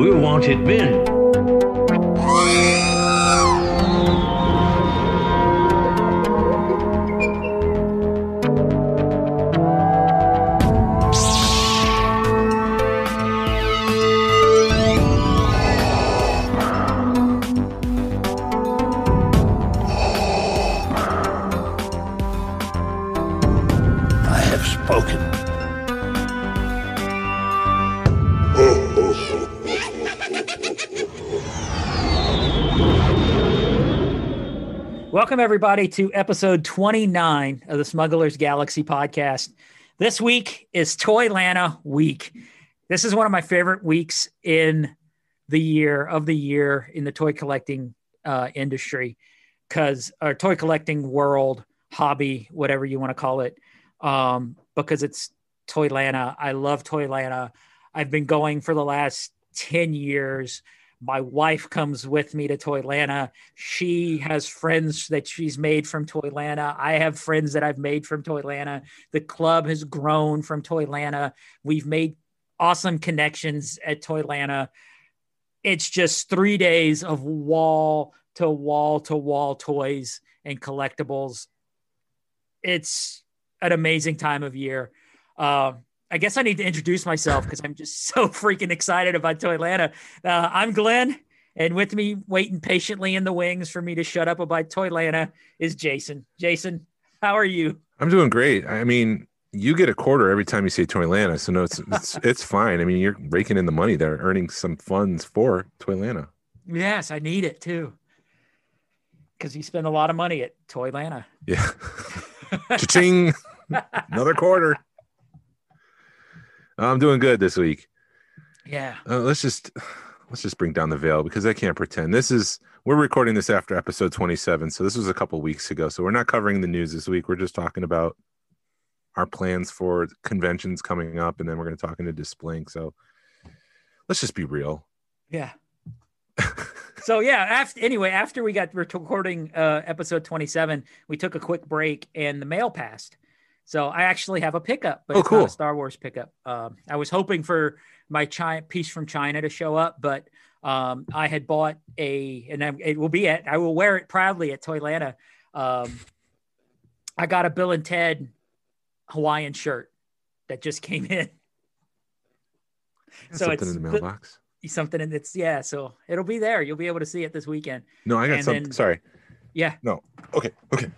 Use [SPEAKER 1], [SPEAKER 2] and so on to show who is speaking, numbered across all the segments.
[SPEAKER 1] We wanted men.
[SPEAKER 2] Welcome, everybody, to episode 29 of the Smuggler's Galaxy podcast. This week is Toylanta week. This is one of my favorite weeks in the year of the year in the toy collecting uh, industry because our toy collecting world, hobby, whatever you want to call it, um, because it's Toylanta. I love Toylanta. I've been going for the last 10 years. My wife comes with me to Toylanta. She has friends that she's made from Toylanta. I have friends that I've made from Toylanta. The club has grown from Toylanta. We've made awesome connections at Toylanta. It's just three days of wall to wall to wall toys and collectibles. It's an amazing time of year. Uh, I guess I need to introduce myself because I'm just so freaking excited about Toylanta. Uh, I'm Glen, and with me, waiting patiently in the wings for me to shut up about Toylanta, is Jason. Jason, how are you?
[SPEAKER 3] I'm doing great. I mean, you get a quarter every time you say Toylanta, so no, it's it's it's fine. I mean, you're raking in the money there, earning some funds for Toylanta.
[SPEAKER 2] Yes, I need it too. Because you spend a lot of money at Toylanta.
[SPEAKER 3] Yeah. Cha-ching. Another quarter. I'm doing good this week.
[SPEAKER 2] Yeah.
[SPEAKER 3] Uh, let's just let's just bring down the veil because I can't pretend. This is we're recording this after episode 27, so this was a couple weeks ago. So we're not covering the news this week. We're just talking about our plans for conventions coming up, and then we're going to talk into Displink. So let's just be real.
[SPEAKER 2] Yeah. so yeah, after anyway, after we got recording uh, episode 27, we took a quick break and the mail passed. So I actually have a pickup, but
[SPEAKER 3] Oh,
[SPEAKER 2] it's
[SPEAKER 3] cool.
[SPEAKER 2] not a Star Wars pickup. Um, I was hoping for my China piece from China to show up, but um, I had bought a, and I'm, it will be at, I will wear it proudly at Toylanta. Um, I got a Bill and Ted Hawaiian shirt that just came in. So
[SPEAKER 3] Something
[SPEAKER 2] it's
[SPEAKER 3] in the
[SPEAKER 2] the-
[SPEAKER 3] mailbox.
[SPEAKER 2] Something and it's yeah, so it'll be there. You'll be able to see it this weekend.
[SPEAKER 3] No, I got
[SPEAKER 2] and
[SPEAKER 3] something.
[SPEAKER 2] then-
[SPEAKER 3] Sorry.
[SPEAKER 2] Yeah.
[SPEAKER 3] No. Okay. Okay.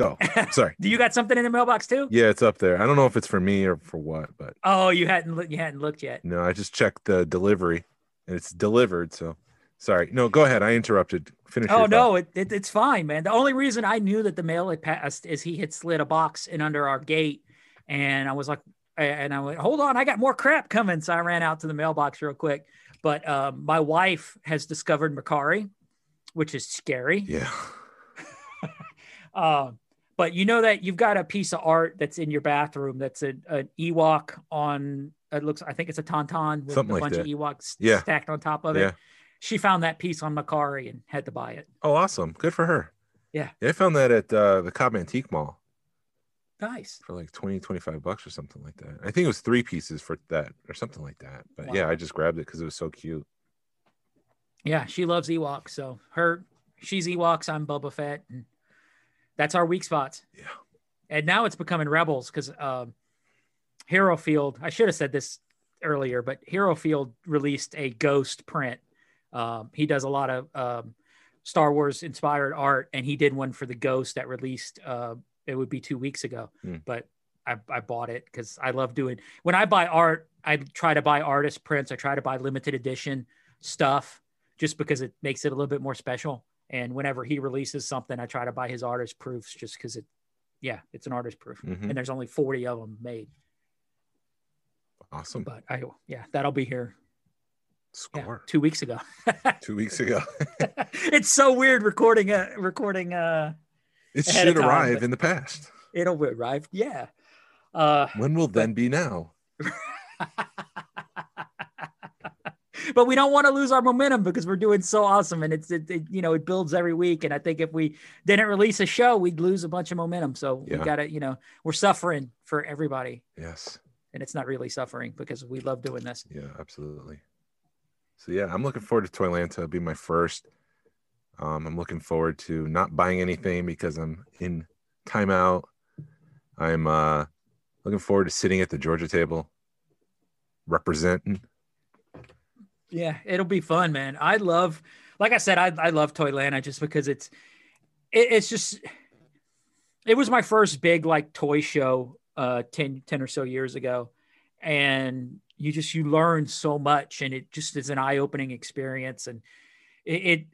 [SPEAKER 3] Go. Sorry.
[SPEAKER 2] Do you got something in the mailbox too?
[SPEAKER 3] Yeah, it's up there. I don't know if it's for me or for what, but
[SPEAKER 2] Oh, you hadn't you hadn't looked yet.
[SPEAKER 3] no, I just checked the delivery and it's delivered. So sorry. No, go ahead. I interrupted. Finish.
[SPEAKER 2] Oh no, it, it, it's fine, man. The only reason I knew that the mail had passed is he had slid a box in under our gate, and I was like, and I went, hold on, I got more crap coming. So I ran out to the mailbox real quick. But um, my wife has discovered Mercari, which is scary.
[SPEAKER 3] Yeah.
[SPEAKER 2] Uh, but you know that you've got a piece of art that's in your bathroom that's a, an Ewok on it looks I think it's a tauntaun with
[SPEAKER 3] Something
[SPEAKER 2] a
[SPEAKER 3] like
[SPEAKER 2] bunch
[SPEAKER 3] that.
[SPEAKER 2] of Ewoks
[SPEAKER 3] Yeah.
[SPEAKER 2] stacked on top of
[SPEAKER 3] Yeah.
[SPEAKER 2] it. She found that piece on Mercari and had to buy it.
[SPEAKER 3] Oh, awesome. Good for her.
[SPEAKER 2] Yeah.
[SPEAKER 3] I found that at uh, the Cobb Antique Mall
[SPEAKER 2] Nice.
[SPEAKER 3] for like 20, 25 bucks or something like that. I think it was three pieces for that or something like that. But yeah, I just grabbed it because it was so cute.
[SPEAKER 2] Yeah, she loves Ewoks. So her she's Ewoks, I'm Boba Fett, and that's our weak spots.
[SPEAKER 3] Yeah.
[SPEAKER 2] And now it's becoming Rebels because um, Hero Field. I should have said this earlier, but Hero Field released a Ghost print. Um, he does a lot of um, Star Wars inspired art, and he did one for the Ghost that released. Uh, it would be two weeks ago,
[SPEAKER 3] Hmm.
[SPEAKER 2] but I, I bought it because I love doing. When I buy art, I try to buy artist prints. I try to buy limited edition stuff just because it makes it a little bit more special. And whenever he releases something, I try to buy his artist proofs just because it, yeah, it's an artist proof,
[SPEAKER 3] Mhm.
[SPEAKER 2] and there's only forty of them made.
[SPEAKER 3] Awesome.
[SPEAKER 2] But I yeah, that'll be here yeah, two weeks ago.
[SPEAKER 3] Two weeks ago.
[SPEAKER 2] it's so weird recording a recording uh
[SPEAKER 3] it should
[SPEAKER 2] time,
[SPEAKER 3] arrive in the past.
[SPEAKER 2] it'll arrive. Yeah. Uh
[SPEAKER 3] When will then be now?
[SPEAKER 2] but we don't want to lose our momentum because we're doing so awesome and it's it, it you know it builds every week and i think if we didn't release a show we'd lose a bunch of momentum so
[SPEAKER 3] Yeah.
[SPEAKER 2] we gotta you know we're suffering for everybody
[SPEAKER 3] Yes.
[SPEAKER 2] and it's not really suffering because we love doing this
[SPEAKER 3] Yeah, absolutely. So yeah, I'm looking forward to Toylanta. It'll be my first. Um, I'm looking forward to not buying anything because I'm in timeout. I'm uh, looking forward to sitting at the Georgia table, representing.
[SPEAKER 2] Yeah it'll be fun man. I love like i said i, I love toylanta just because it's it, it's just it was my first big like toy show uh 10 10 or so years ago. And you just you learn so much and it just is an eye-opening experience. And it, it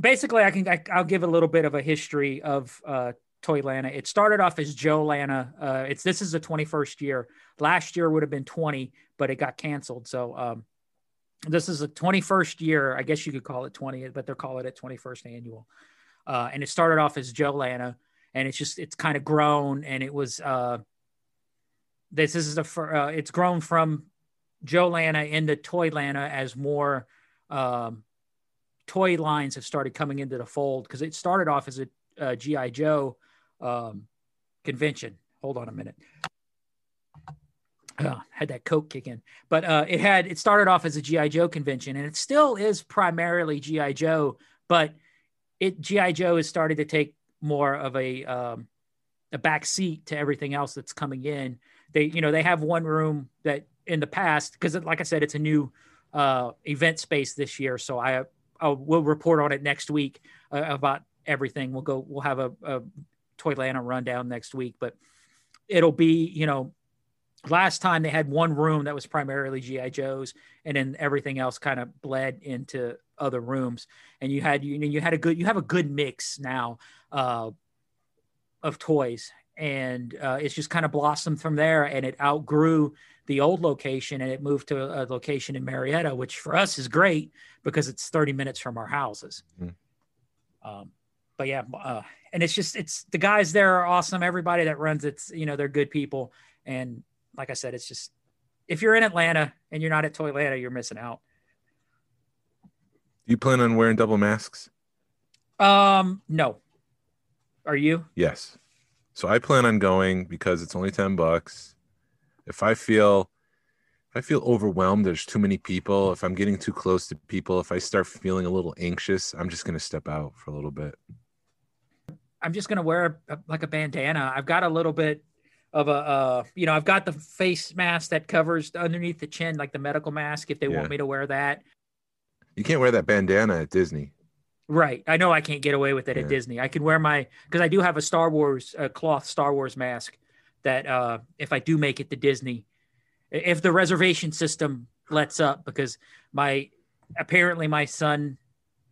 [SPEAKER 2] basically i can I, i'll give a little bit of a history of uh toylanta it started off as JoeLanta uh it's this is the 21st year. Last year would have been 20 but it got canceled. So um this is the 21st year i guess you could call it 20 but they're calling it 21st annual uh and it started off as JoeLanta and it's just it's kind of grown and it was uh this is the fir- uh, it's grown from JoeLanta into Toylanta as more um, toy lines have started coming into the fold because it started off as a uh, GI Joe um, convention. Hold on a minute. Uh, had that coke kick in, but uh, it had it started off as a GI Joe convention, and it still is primarily GI Joe, but it GI Joe has started to take more of a um, a back seat to everything else that's coming in. They you know they have one room that in the past because like I said it's a new uh, event space this year, so I I will report on it next week uh, about everything. We'll go we'll have a, a rundown next week, but it'll be you know last time they had one room that was primarily GI Joes, and then everything else kind of bled into other rooms. And you had you know you had a good you have a good mix now uh, of toys, and uh, it's just kind of blossomed from there. And it outgrew the old location, and it moved to a location in Marietta, which for us is great because it's 30 minutes from our houses.
[SPEAKER 3] Mhm.
[SPEAKER 2] Um, but yeah, uh, and it's just it's the guys there are awesome. Everybody that runs it's you know they're good people, and like I said, it's just if you're in Atlanta and you're not at Toylanta, you're missing out.
[SPEAKER 3] Do you plan on wearing double masks?
[SPEAKER 2] Um, no. Are you?
[SPEAKER 3] Yes. So I plan on going because it's only 10 bucks. If I feel if I feel overwhelmed, there's too many people, if I'm getting too close to people, if I start feeling a little anxious, I'm just going to step out for a little bit.
[SPEAKER 2] I'm just gonna wear a, like a bandana. I've got a little bit of a, uh, you know, I've got the face mask that covers underneath the chin, like the medical mask. If they
[SPEAKER 3] Yeah.
[SPEAKER 2] want me to wear that,
[SPEAKER 3] You can't wear that bandana at Disney.
[SPEAKER 2] right? I know I can't get away with it
[SPEAKER 3] Yeah.
[SPEAKER 2] at Disney. I can wear my because I do have a Star Wars uh, cloth Star Wars mask that uh, if I do make it to Disney, if the reservation system lets up, because my apparently my son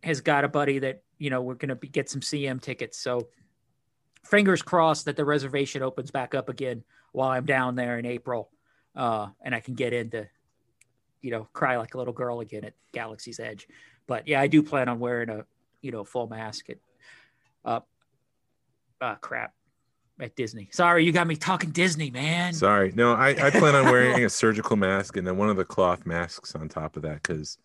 [SPEAKER 2] has got a buddy that you know we're gonna be, get some CM tickets, so fingers crossed that the reservation opens back up again while I'm down there in April, uh, and I can get into, you know, cry like a little girl again at Galaxy's Edge. But yeah, I do plan on wearing a, you know, full mask at, uh, uh crap, at Disney. Sorry, you got me talking Disney, man.
[SPEAKER 3] Sorry. No, I, I plan on wearing a surgical mask and then one of the cloth masks on top of that because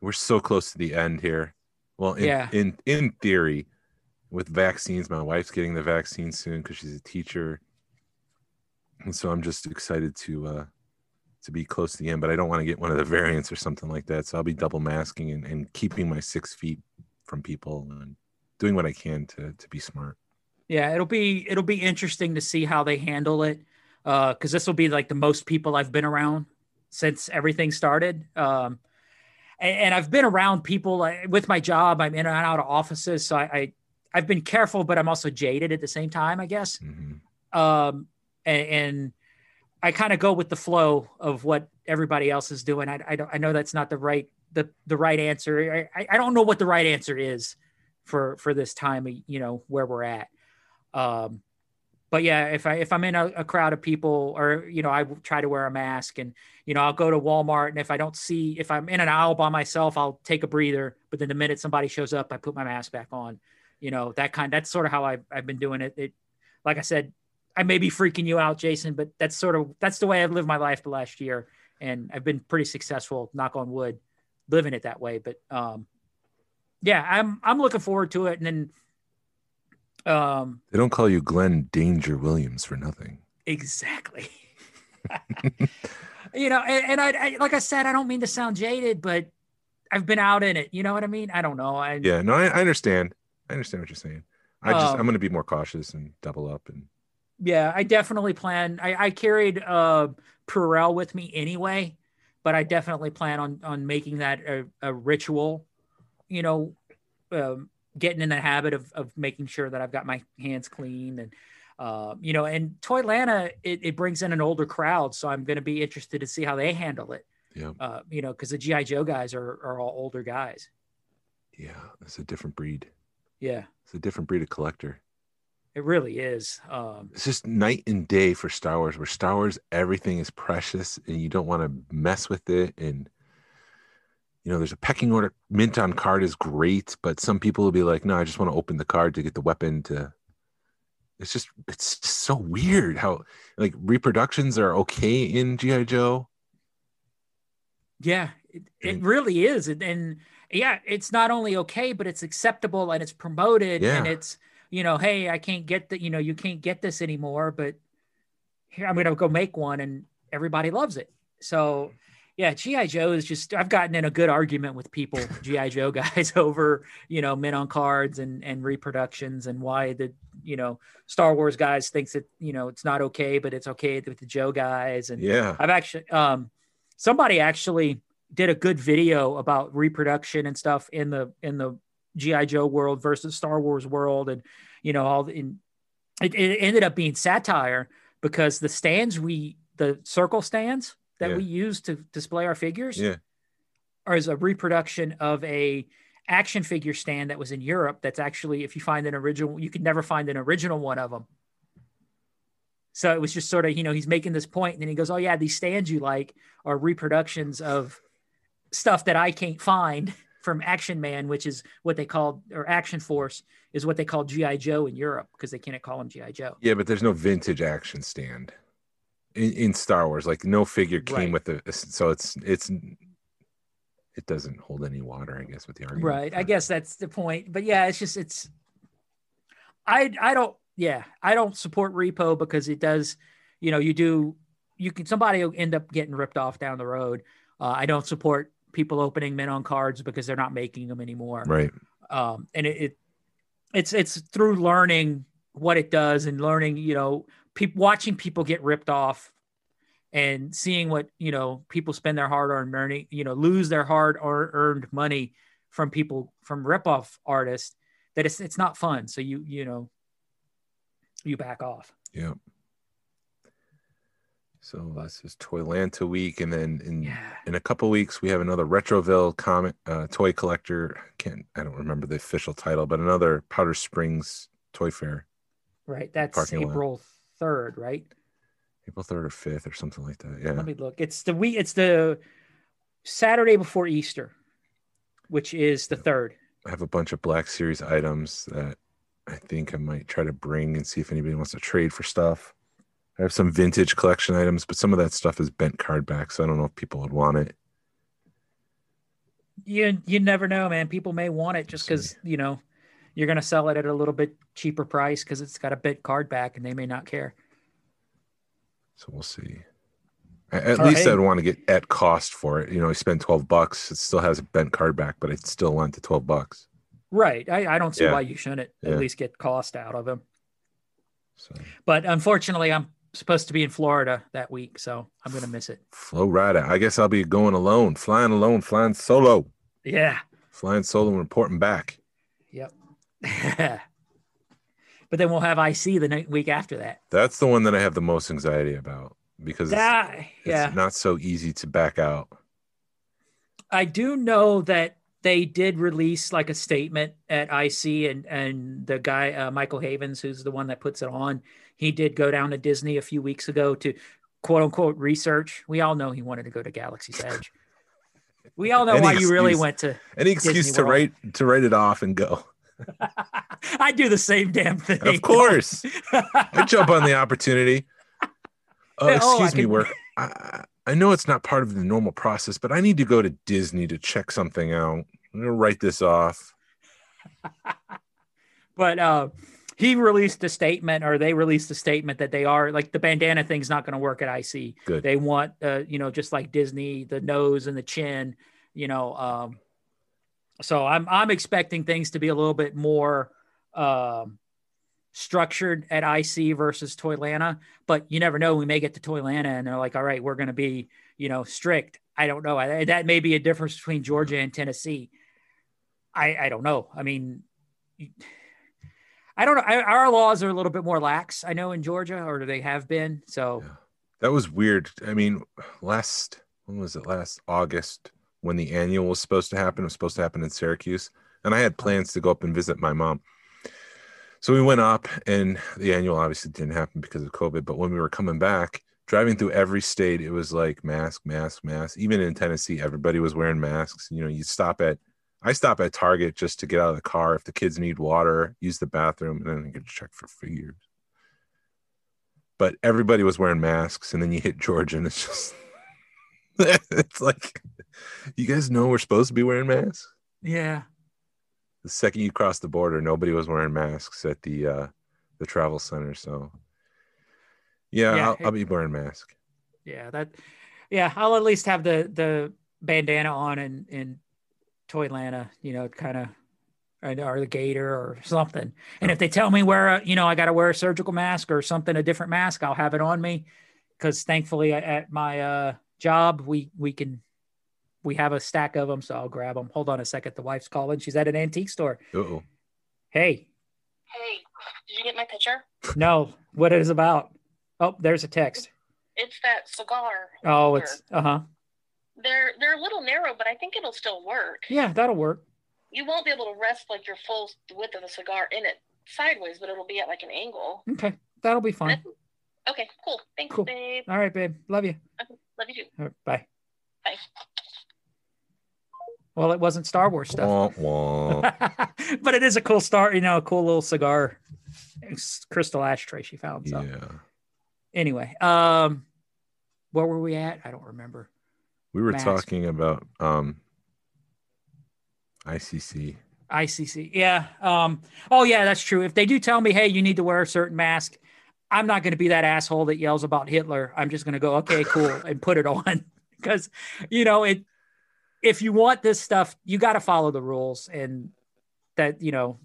[SPEAKER 3] we're so close to the end here. Well, in,
[SPEAKER 2] Yeah.
[SPEAKER 3] in in theory, with vaccines, my wife's getting the vaccine soon because she's a teacher, and so I'm just excited to uh to be close to the end. But I don't want to get one of the variants or something like that. So I'll be double masking and, and keeping my six feet from people and doing what I can to to be smart.
[SPEAKER 2] Yeah, it'll be it'll be interesting to see how they handle it. Uh, because this will be like the most people I've been around since everything started. Um, and, I've been around people with my job. I'm in and out of offices, so I, I I've been careful, but I'm also jaded at the same time, I guess.
[SPEAKER 3] Mhm.
[SPEAKER 2] Um, and, and I kind of go with the flow of what everybody else is doing. I, I don't I know that's not the right the the right answer. I, I don't know what the right answer is for for this time. You know where we're at. Um, but yeah, if I if I'm in a, a, crowd of people, or you know, I try to wear a mask, and you know, I'll go to Walmart, and if I don't see, if I'm in an aisle by myself, I'll take a breather. But then the minute somebody shows up, I put my mask back on. You know, that kind. That's sort of how I've I've been doing it. It, like I said, I may be freaking you out, Jason, but that's sort of that's the way I've lived my life the last year, and I've been pretty successful. Knock on wood, living it that way. But um, yeah, I'm I'm looking forward to it, and then um,
[SPEAKER 3] they don't call you Glen Danger Williams for nothing.
[SPEAKER 2] Exactly. you know, and, and I, I, like I said, I don't mean to sound jaded, but I've been out in it. You know what I mean? I don't know. I,
[SPEAKER 3] yeah, no, I, I understand. I understand what you're saying. I just um, I'm going to be more cautious and double up and.
[SPEAKER 2] Yeah, I definitely plan. I, I carried uh Purell with me anyway, but I definitely plan on on making that a, a ritual. You know, um, getting in the habit of, of making sure that I've got my hands clean and, uh, you know, and Toylanta, it, it brings in an older crowd. So I'm going to be interested to see how they handle it.
[SPEAKER 3] Yeah.
[SPEAKER 2] Uh, you know, cause the GI Joe guys are, are all older guys.
[SPEAKER 3] Yeah. It's a different breed.
[SPEAKER 2] Yeah.
[SPEAKER 3] It's a different breed of collector.
[SPEAKER 2] It really is. Um,
[SPEAKER 3] it's just night and day for Star Wars, where Star Wars, everything is precious and you don't want to mess with it. And you know, there's a pecking order. Mint on card is great, but some people will be like, no, I just want to open the card to get the weapon to. It's just, it's just so weird how like reproductions are okay in GI Joe.
[SPEAKER 2] Yeah, it, it really is, and, and yeah, it's not only okay, but it's acceptable and it's promoted, yeah. and it's you know, hey, I can't get that, you know, you can't get this anymore, but here I'm gonna go make one, and everybody loves it. So yeah, GI Joe is just I've gotten in a good argument with people, GI Joe guys, over you know men on cards and and reproductions and why the you know Star Wars guys thinks that you know it's not okay, but it's okay with the Joe guys. And
[SPEAKER 3] yeah,
[SPEAKER 2] I've actually um somebody actually did a good video about reproduction and stuff in the in the GI Joe world versus Star Wars world, and you know all in it, it ended up being satire because the stands we the circle stands that yeah. we use to display our figures
[SPEAKER 3] yeah.
[SPEAKER 2] are as a reproduction of a action figure stand that was in Europe. That's actually, if you find an original, you could never find an original one of them. So it was just sort of, you know, he's making this point and then he goes, Oh yeah, these stands you like are reproductions of stuff that I can't find from Action Man, which is what they called, or Action Force is what they call GI Joe in Europe because they can't call him GI Joe.
[SPEAKER 3] Yeah, but there's no vintage action stand in, in Star Wars. Like no figure came right. with the so it's it's it doesn't hold any water, I guess, with the argument.
[SPEAKER 2] Right. I guess that's the point. But yeah, it's just it's I I don't yeah, I don't support repo because it does, you know, you do you can somebody will end up getting ripped off down the road. Uh, I don't support people opening men on cards because they're not making them anymore.
[SPEAKER 3] Right.
[SPEAKER 2] Um, and it, it it's it's through learning what it does and learning, you know, people watching people get ripped off and seeing what you know people spend their hard-earned money, you know, lose their hard-earned money from people from ripoff artists, that it's it's not fun. So you you know, you back off.
[SPEAKER 3] Yeah. So this is Toylanta week, and then in
[SPEAKER 2] yeah.
[SPEAKER 3] in a couple weeks we have another Retroville comic uh, toy collector. I can't I don't remember the official title, but another Powder Springs Toy Fair.
[SPEAKER 2] Right, that's April third, right?
[SPEAKER 3] April third or fifth or something like that. Yeah.
[SPEAKER 2] Let me look. It's the week. It's the Saturday before Easter, which is the third.
[SPEAKER 3] I have a bunch of Black Series items that I think I might try to bring and see if anybody wants to trade for stuff. I have some vintage collection items, but some of that stuff is bent card back, so I don't know if people would want it.
[SPEAKER 2] You you never know, man. People may want it just because you know you're going to sell it at a little bit cheaper price because it's got a bit card back and they may not care.
[SPEAKER 3] So we'll see. At All least right. I'd want to get at cost for it. You know, I spend 12 bucks. It still has a bent card back, but I still want to 12 bucks.
[SPEAKER 2] Right. I, I don't see yeah. why you shouldn't yeah. at least get cost out of them. So. But unfortunately, I'm supposed to be in Florida that week, so I'm to miss it.
[SPEAKER 3] Flow rider. I guess I'll be going alone, flying alone, flying solo.
[SPEAKER 2] Yeah.
[SPEAKER 3] Flying solo and reporting back.
[SPEAKER 2] Yep. but then we'll have IC the week after that.
[SPEAKER 3] That's the one that I have the most anxiety about because
[SPEAKER 2] that, it's, yeah.
[SPEAKER 3] it's not so easy to back out.
[SPEAKER 2] I do know that they did release like a statement at IC, and and the guy uh, Michael Havens, who's the one that puts it on, he did go down to Disney a few weeks ago to quote unquote research. We all know he wanted to go to Galaxy's Edge. We all know
[SPEAKER 3] Any
[SPEAKER 2] why you really went to.
[SPEAKER 3] Any excuse to write to write it off and go.
[SPEAKER 2] I do the same damn thing.
[SPEAKER 3] Of course, I jump on the opportunity.
[SPEAKER 2] Oh, I
[SPEAKER 3] excuse me,
[SPEAKER 2] can-
[SPEAKER 3] work. I, I know it's not part of the normal process, but I need to go to Disney to check something out. I'm gonna write this off.
[SPEAKER 2] but uh, he released a statement, or they released a statement that they are like the bandana thing's not going to work at IC.
[SPEAKER 3] Good.
[SPEAKER 2] They want, uh, you know, just like Disney, the nose and the chin, you know. Um, so I'm I'm expecting things to be a little bit more um, structured at IC versus Toylanta, but you never know. We may get to Toylanta and they're like, all right, we're going to be, you know, strict. I don't know. I, that may be a difference between Georgia and Tennessee. I I don't know. I mean. I don't know. I, our laws are a little bit more lax, I know, in Georgia, or they have been. So,
[SPEAKER 3] Yeah. That was weird. I mean, last when was it? Last August when the annual was supposed to happen. It was supposed to happen in Syracuse, and I had plans to go up and visit my mom. So we went up, and the annual obviously didn't happen because of COVID. But when we were coming back, driving through every state, it was like mask, mask, mask. Even in Tennessee, everybody was wearing masks. You know, you stop at, I stop at Target just to get out of the car if the kids need water, use the bathroom, and then I get checked for figures but everybody was wearing masks and then you hit georgia and it's just it's like you guys know we're supposed to be wearing masks
[SPEAKER 2] yeah.
[SPEAKER 3] the second you cross the border nobody was wearing masks at the uh the travel center so yeah,
[SPEAKER 2] Yeah,
[SPEAKER 3] I'll,
[SPEAKER 2] it-
[SPEAKER 3] I'll be wearing mask
[SPEAKER 2] Yeah. That, yeah. I'll at least have the, the bandana on and in Toylanta, you know, kind of, or the gator or something. And if they tell me where, you know, I got to wear a surgical mask or something, a different mask, I'll have it on me. Cause thankfully at my uh, job, we, we can, we have a stack of them. So I'll grab them. Hold on a second. The wife's calling. She's at an antique store.
[SPEAKER 3] Uh-oh.
[SPEAKER 2] Hey,
[SPEAKER 4] Hey, did you get my picture?
[SPEAKER 2] no, what it is about. Oh, there's a text.
[SPEAKER 4] It's that cigar.
[SPEAKER 2] Oh, it's, uh huh.
[SPEAKER 4] They're they're a little narrow, but I think it'll still work.
[SPEAKER 2] Yeah, that'll work.
[SPEAKER 4] You won't be able to rest like your full width of the cigar in it sideways, but it'll be at like an angle.
[SPEAKER 2] Okay. That'll be fine.
[SPEAKER 4] Okay, cool. Thanks,
[SPEAKER 2] Cool.
[SPEAKER 4] babe.
[SPEAKER 2] All right, babe. Love you.
[SPEAKER 4] Love you too.
[SPEAKER 2] All right, bye.
[SPEAKER 4] Bye.
[SPEAKER 2] Well, it wasn't Star Wars stuff,
[SPEAKER 3] Wah, wah.
[SPEAKER 2] but it is a cool star. You know, a cool little cigar, It's crystal ashtray she found. So
[SPEAKER 3] yeah
[SPEAKER 2] anyway, um, where were we at? I don't remember.
[SPEAKER 3] We were talking about um icc
[SPEAKER 2] ICC. Yeah. Um, oh, yeah, that's true. If they do tell me, hey, you need to wear a certain mask, I'm not going to be that asshole that yells about Hitler. I'm just going to go, okay, cool, and put it on because, you know, it. If you want this stuff, you got to follow the rules, and that you know,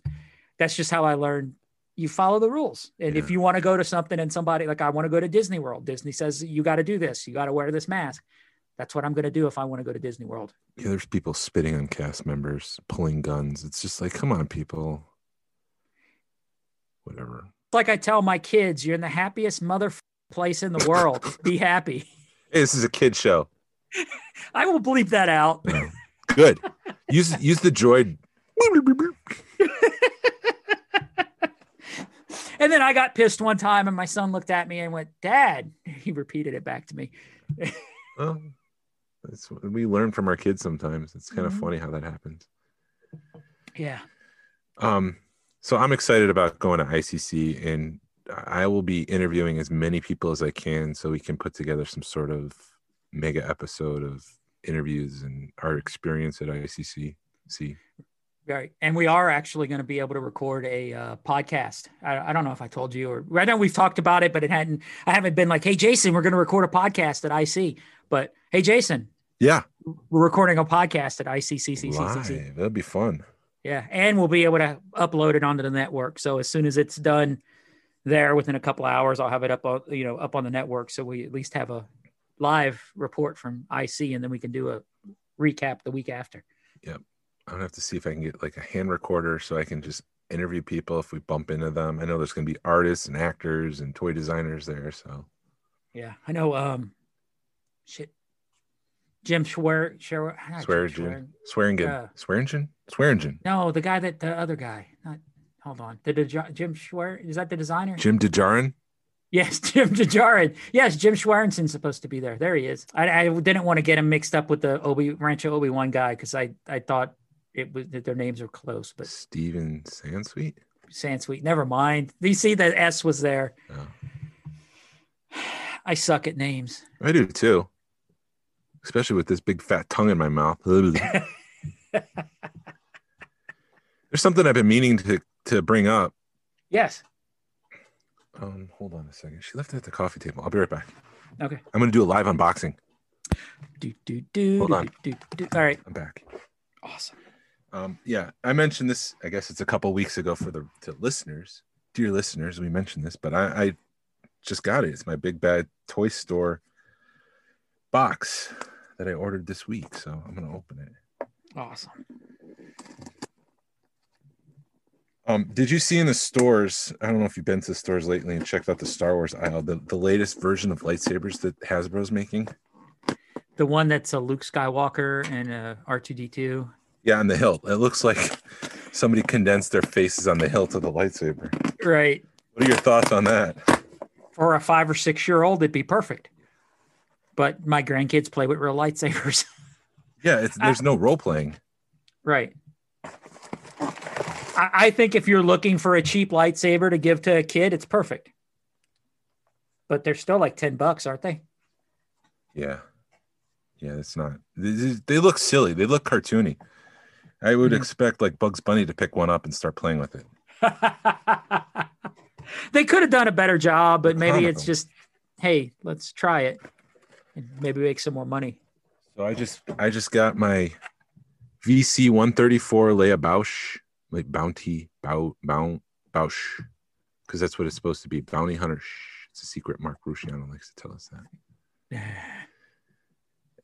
[SPEAKER 2] that's just how I learned. You follow the rules, and if you want to go to something and somebody like I want to go to Disney World, Disney says you got to do this, you got to wear this mask. That's what I'm going to do if I want to go to Disney World.
[SPEAKER 3] yeah there's people spitting on cast members pulling guns it's just like come on people whatever
[SPEAKER 2] like I tell my kids, you're in the happiest mother place in the world. Be happy.
[SPEAKER 3] hey this is a kid show
[SPEAKER 2] I will bleep that out.
[SPEAKER 3] No. Good. Use use the droid.
[SPEAKER 2] And then I got pissed one time, and my son looked at me and went, "Dad." He repeated it back to me.
[SPEAKER 3] Well, what we learn from our kids sometimes. It's kind of
[SPEAKER 2] Mhm.
[SPEAKER 3] funny how that happens.
[SPEAKER 2] Yeah,
[SPEAKER 3] Um, so I'm excited about going to ICC, and I will be interviewing as many people as I can, so we can put together some sort of mega episode of interviews and our experience at ICC. See,
[SPEAKER 2] right. And we are actually going to be able to record a uh, podcast. I, I don't know if I told you, or I know we've talked about it, but it hadn't. I haven't been like, "Hey, Jason, we're going to record a podcast at IC." But hey, Jason,
[SPEAKER 3] yeah,
[SPEAKER 2] we're recording a podcast at ICCCCC.
[SPEAKER 3] live. That'll be fun.
[SPEAKER 2] Yeah, and we'll be able to upload it onto the network. So as soon as it's done there within a couple hours, I'll have it up on you know up on the network. So we at least have a live report from IC, and then we can do a recap the week after.
[SPEAKER 3] I'm gonna have to see if I can get like a hand recorder so I can just interview people if we bump into them. I know there's gonna be artists and actors and toy designers there, so
[SPEAKER 2] Yeah, I know. Um, shit, Jim Schwer, Schwer,
[SPEAKER 3] Swearingen, Swearingen,
[SPEAKER 2] Yeah.
[SPEAKER 3] Swearingen, Swearingen,
[SPEAKER 2] No, the guy that the other guy. Not hold on. The, the Jim Schwer is that the designer?
[SPEAKER 3] Jim DeJarin.
[SPEAKER 2] Yes, Jim Jajarin. Yes, Jim Schwarenson's supposed to be there. There he is. I, I didn't want to get him mixed up with the Obi Rancho Obi Wan guy because I I thought it was their names are close, but
[SPEAKER 3] Steven Sansweet.
[SPEAKER 2] Sansweet. Never mind. You see that S was there.
[SPEAKER 3] Oh.
[SPEAKER 2] I suck at names.
[SPEAKER 3] I do too. Especially with this big fat tongue in my mouth. There's something I've been meaning to to bring up.
[SPEAKER 2] Yes.
[SPEAKER 3] Um, hold on a second. She left it at the coffee table. I'll be right back.
[SPEAKER 2] Okay.
[SPEAKER 3] I'm gonna do a live unboxing.
[SPEAKER 2] Do do do.
[SPEAKER 3] Hold
[SPEAKER 2] do,
[SPEAKER 3] on.
[SPEAKER 2] Do, do, do. All right.
[SPEAKER 3] I'm back.
[SPEAKER 2] Awesome.
[SPEAKER 3] Um, yeah, I mentioned this. I guess it's a couple weeks ago for the to listeners, dear listeners. We mentioned this, but I, I just got it. It's my big bad toy store box that I ordered this week. So I'm gonna open it.
[SPEAKER 2] Awesome.
[SPEAKER 3] Um, did you see in the stores? I don't know if you've been to the stores lately and checked out the Star Wars aisle. The, the latest version of lightsabers that Hasbro's making.
[SPEAKER 2] The one that's a Luke Skywalker and a R2D2.
[SPEAKER 3] Yeah, on the hilt. It looks like somebody condensed their faces on the hilt of the lightsaber.
[SPEAKER 2] Right.
[SPEAKER 3] What are your thoughts on that?
[SPEAKER 2] For a five or six year old, it'd be perfect. But my grandkids play with real lightsabers.
[SPEAKER 3] Yeah, it's, there's no role playing.
[SPEAKER 2] right. I, I think if you're looking for a cheap lightsaber to give to a kid, it's perfect. But they're still like 10 bucks, aren't they?
[SPEAKER 3] Yeah, yeah, it's not. They look silly. They look cartoony. I would expect like Bugs Bunny to pick one up and start playing with it.
[SPEAKER 2] they could have done a better job, but maybe it's just, hey, let's try it and maybe make some more money.
[SPEAKER 3] So I just I just got my VC 134 Leia Boushh, like bounty bow bound Boushh, because that's what it's supposed to be. Bounty hunter. Shh. It's a secret. Mark Rusciano likes to tell us that.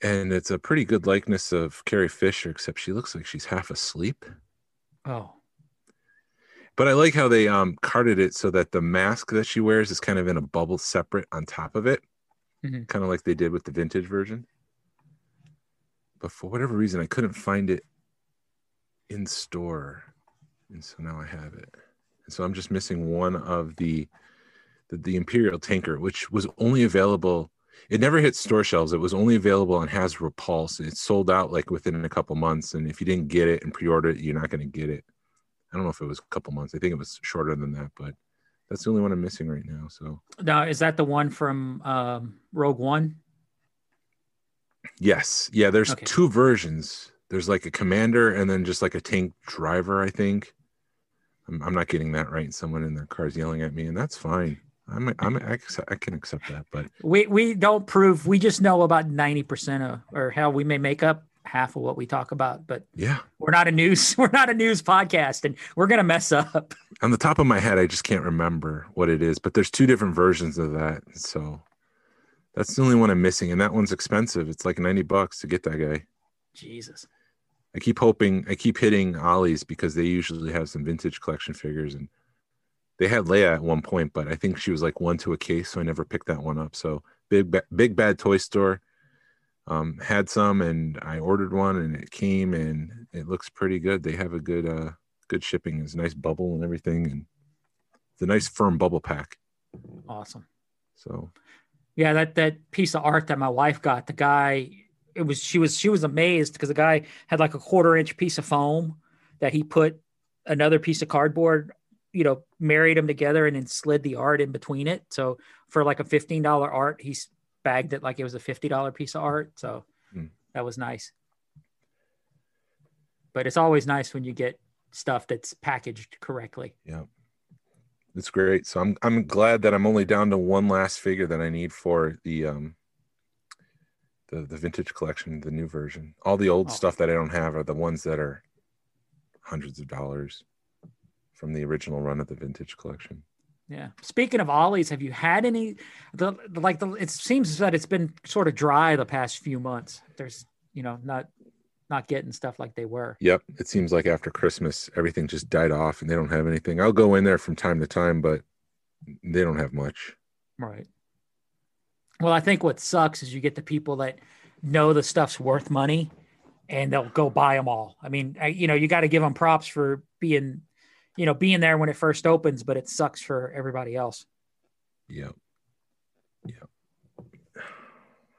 [SPEAKER 3] And it's a pretty good likeness of Carrie Fisher, except she looks like she's half asleep.
[SPEAKER 2] Oh,
[SPEAKER 3] But I like how they um carded it so that the mask that she wears is kind of in a bubble separate on top of it,
[SPEAKER 2] Mhm.
[SPEAKER 3] kind of like they did with the vintage version. But for whatever reason, I couldn't find it in store, and so now I have it. And so I'm just missing one of the the, the Imperial tanker, which was only available. It never hit store shelves. It was only available on Hasbro Pulse. It sold out like within a couple months, and if you didn't get it and pre-order it, you're not going to get it. I don't know if it was a couple months. I think it was shorter than that, but that's the only one I'm missing right now. So
[SPEAKER 2] now is that the one from um, Rogue One?
[SPEAKER 3] yes, yeah. There's
[SPEAKER 2] Okay.
[SPEAKER 3] two versions. There's like a commander and then just like a tank driver. I think. I'm, I'm not getting that right. Someone in their car is yelling at me, and that's fine. I'm I'm I, I can accept that, but
[SPEAKER 2] We we don't prove. We just know about ninety percent of, or hell, we may make up half of what we talk about, but
[SPEAKER 3] yeah.
[SPEAKER 2] we're not a news. We're not a news podcast, and we're gonna mess up.
[SPEAKER 3] On the top of my head, I just can't remember what it is. But there's two different versions of that, so that's the only one I'm missing, and that one's expensive. It's like ninety bucks to get that guy.
[SPEAKER 2] Jesus.
[SPEAKER 3] I keep hoping I keep hitting Ollie's because they usually have some vintage collection figures and they had Leia at one point, but I think she was like one to a case, so I never picked that one up. So big Ba- big bad toy store um, had some and I ordered one and it came and it looks pretty good. They have a good uh good shipping. It's a nice bubble and everything and it's a nice firm bubble pack.
[SPEAKER 2] Awesome.
[SPEAKER 3] So
[SPEAKER 2] Yeah, that that piece of art that my wife got, the guy, it was she was she was amazed because the guy had like a quarter inch piece of foam that he put another piece of cardboard, you know, married them together and then slid the art in between it. So for like a fifteen dollar art, he bagged it like it was a fifty dollar piece of art. So
[SPEAKER 3] Hmm.
[SPEAKER 2] that was nice. But it's always nice when you get stuff that's packaged correctly.
[SPEAKER 3] Yeah. It's great. So I'm I'm glad that I'm only down to one last figure that I need for the um the the vintage collection, the new version. All the old
[SPEAKER 2] Oh.
[SPEAKER 3] stuff that I don't have are the ones that are hundreds of dollars from the original run of the vintage collection.
[SPEAKER 2] Yeah. Speaking of ollies, have you had any? The the- like the it seems that it's been sort of dry the past few months. There's you know not not getting stuff like they were.
[SPEAKER 3] Yep. It seems like after Christmas everything just died off and they don't have anything. I'll go in there from time to time, but they don't have much.
[SPEAKER 2] Right. Well, I think what sucks is you get the people that know the stuff's worth money, and they'll go buy them all. I mean, I, you know, you got to give them props for being, you know, being there when it first opens, but it sucks for everybody else.
[SPEAKER 3] Yeah. Yeah.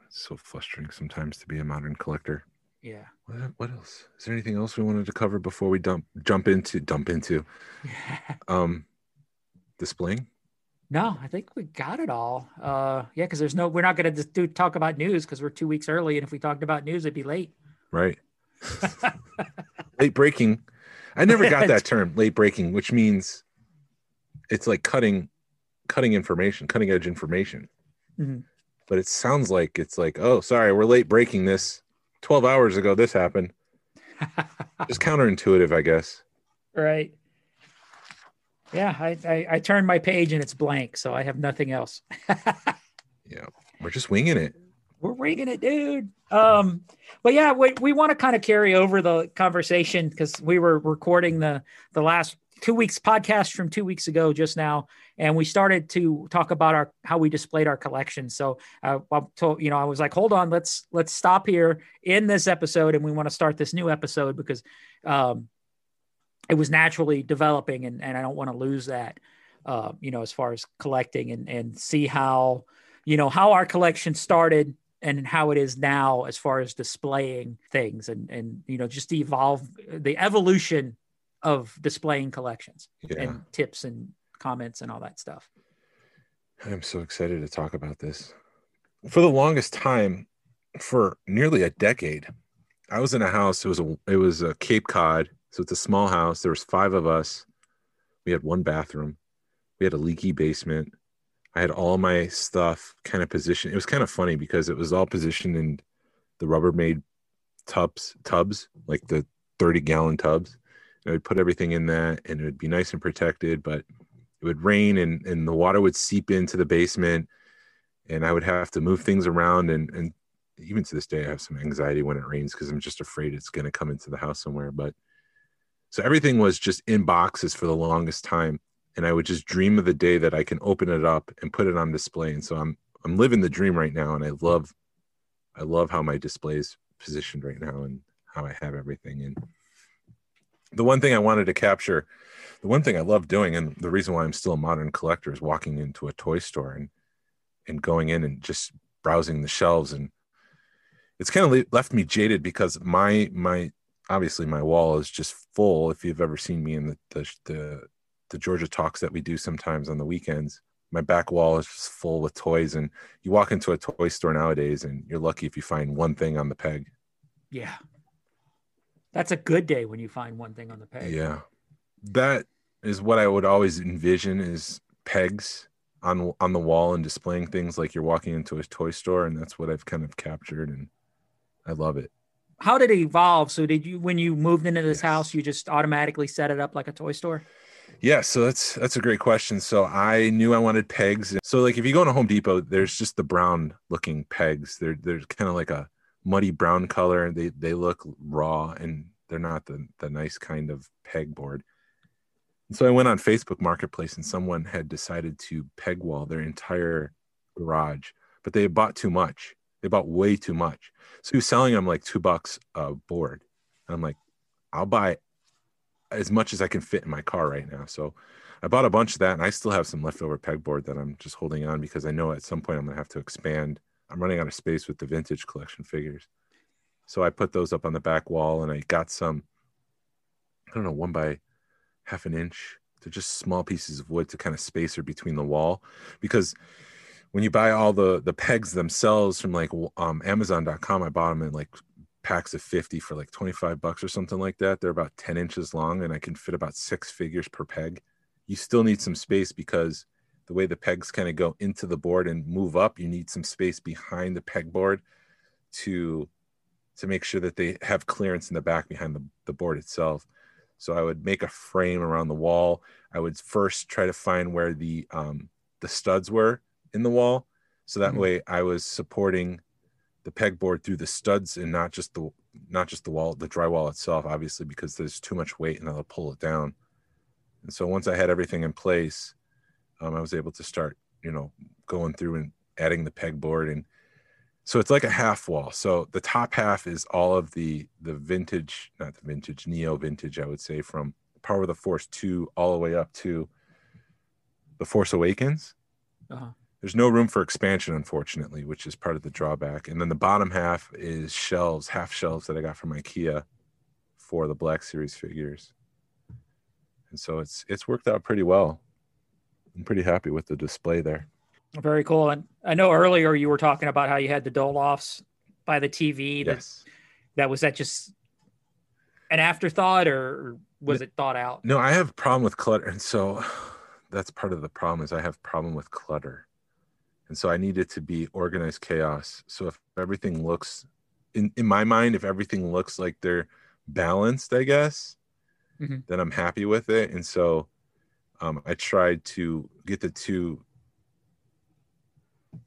[SPEAKER 3] It's so frustrating sometimes to be a modern collector.
[SPEAKER 2] Yeah.
[SPEAKER 3] What, what else? Is there anything else we wanted to cover before we dump jump into dump into um displaying?
[SPEAKER 2] No, I think we got it all. Uh, yeah, because there's no, we're not going to do talk about news because we're two weeks early, and if we talked about news, it'd be late.
[SPEAKER 3] Right. late breaking. I never got that term, late breaking, which means it's like cutting cutting information, cutting edge information.
[SPEAKER 2] Mhm.
[SPEAKER 3] But it sounds like it's like, oh, sorry, we're late breaking this. 12 hours ago this happened. Just counterintuitive, I guess.
[SPEAKER 2] right. Yeah, I, I I turned my page and it's blank, so I have nothing else.
[SPEAKER 3] Yeah. We're just winging it.
[SPEAKER 2] We're rigging it, dude. Um, but yeah, we, we want to kind of carry over the conversation because we were recording the the last two weeks podcast from two weeks ago just now, and we started to talk about our how we displayed our collection. So uh, I told you know I was like, hold on, let's let's stop here in this episode, and we want to start this new episode because um, it was naturally developing, and and I don't want to lose that. Uh, you know, as far as collecting and and see how you know how our collection started and how it is now as far as displaying things and and you know just the evolve uh, the evolution of displaying collections
[SPEAKER 3] Yeah.
[SPEAKER 2] and tips and comments and all that stuff
[SPEAKER 3] I'm so excited to talk about this. For the longest time, for nearly a decade, I was in a house. It was a it was a Cape Cod, so it's a small house. There was five of us. We had one bathroom. We had a leaky basement. I had all my stuff kind of positioned. It was kind of funny because it was all positioned in the Rubbermaid tubs, tubs like the 30 gallon tubs. And I would put everything in that, and it would be nice and protected. But it would rain and, and the water would seep into the basement and I would have to move things around and, and even to this day I have some anxiety when it rains because I'm just afraid it's going to come into the house somewhere but so everything was just in boxes for the longest time and I would just dream of the day that I can open it up and put it on display and so I'm I'm living the dream right now and I love I love how my display is positioned right now and how I have everything and the one thing I wanted to capture the one thing I love doing, and the reason why I'm still a modern collector, is walking into a toy store and and going in and just browsing the shelves. And it's kind of le- left me jaded because my my obviously my wall is just full. If you've ever seen me in the the the, the Georgia talks that we do sometimes on the weekends, my back wall is just full with toys. And you walk into a toy store nowadays, and you're lucky if you find one thing on the peg.
[SPEAKER 2] yeah that's a good day when you find one thing on the peg.
[SPEAKER 3] Yeah. That is what I would always envision is pegs on on the wall and displaying things like you're walking into a toy store and that's what I've kind of captured and I love it.
[SPEAKER 2] how did it evolve so did you when you moved into this
[SPEAKER 3] Yes.
[SPEAKER 2] house you just automatically set it up like a toy store
[SPEAKER 3] Yeah, so that's that's a great question. So I knew I wanted pegs. So like if you go to Home Depot, there's just the brown looking pegs. They're they're kind of like a muddy brown color. They they look raw and they're not the the nice kind of pegboard. So I went on Facebook Marketplace and someone had decided to peg wall their entire garage, but they had bought too much. They bought way too much. So he was selling them like two bucks a board. And I'm like, I'll buy as much as I can fit in my car right now. So I bought a bunch of that and I still have some leftover pegboard that I'm just holding on because I know at some point I'm gonna have to expand. I'm running out of space with the vintage collection figures. So I put those up on the back wall and I got some, I don't know, one by half an inch. They're just small pieces of wood to kind of spacer between the wall. Because when you buy all the the pegs themselves from like um, Amazon.com, I bought them in like packs of 50 for like 25 bucks or something like that. They're about 10 inches long and I can fit about six figures per peg. You still need some space because the way the pegs kind of go into the board and move up, you need some space behind the pegboard to to make sure that they have clearance in the back behind the, the board itself. So I would make a frame around the wall. I would first try to find where the um, the studs were in the wall, so that
[SPEAKER 2] Mhm.
[SPEAKER 3] way I was supporting the pegboard through the studs and not just the not just the wall, the drywall itself. Obviously, because there's too much weight and I'll pull it down. And so once I had everything in place, um, I was able to start, you know, going through and adding the pegboard and so it's like a half wall. So the top half is all of the the vintage, not the vintage, neo vintage, I would say, from Power of the Force 2 all the way up to the Force Awakens.
[SPEAKER 2] Uh-huh.
[SPEAKER 3] There's no room for expansion, unfortunately, which is part of the drawback. And then the bottom half is shelves, half shelves that I got from IKEA for the Black Series figures. And so it's it's worked out pretty well. I'm pretty happy with the display there.
[SPEAKER 2] Very cool. And I know earlier you were talking about how you had the Dolofs by the TV. That,
[SPEAKER 3] Yes.
[SPEAKER 2] that was that just an afterthought or was it thought out?
[SPEAKER 3] No, I have a problem with clutter, and so that's part of the problem. Is I have problem with clutter, and so I need it to be organized chaos. So if everything looks, in in my mind, if everything looks like they're balanced, I guess,
[SPEAKER 2] Mhm.
[SPEAKER 3] then I'm happy with it. And so, um, I tried to get the two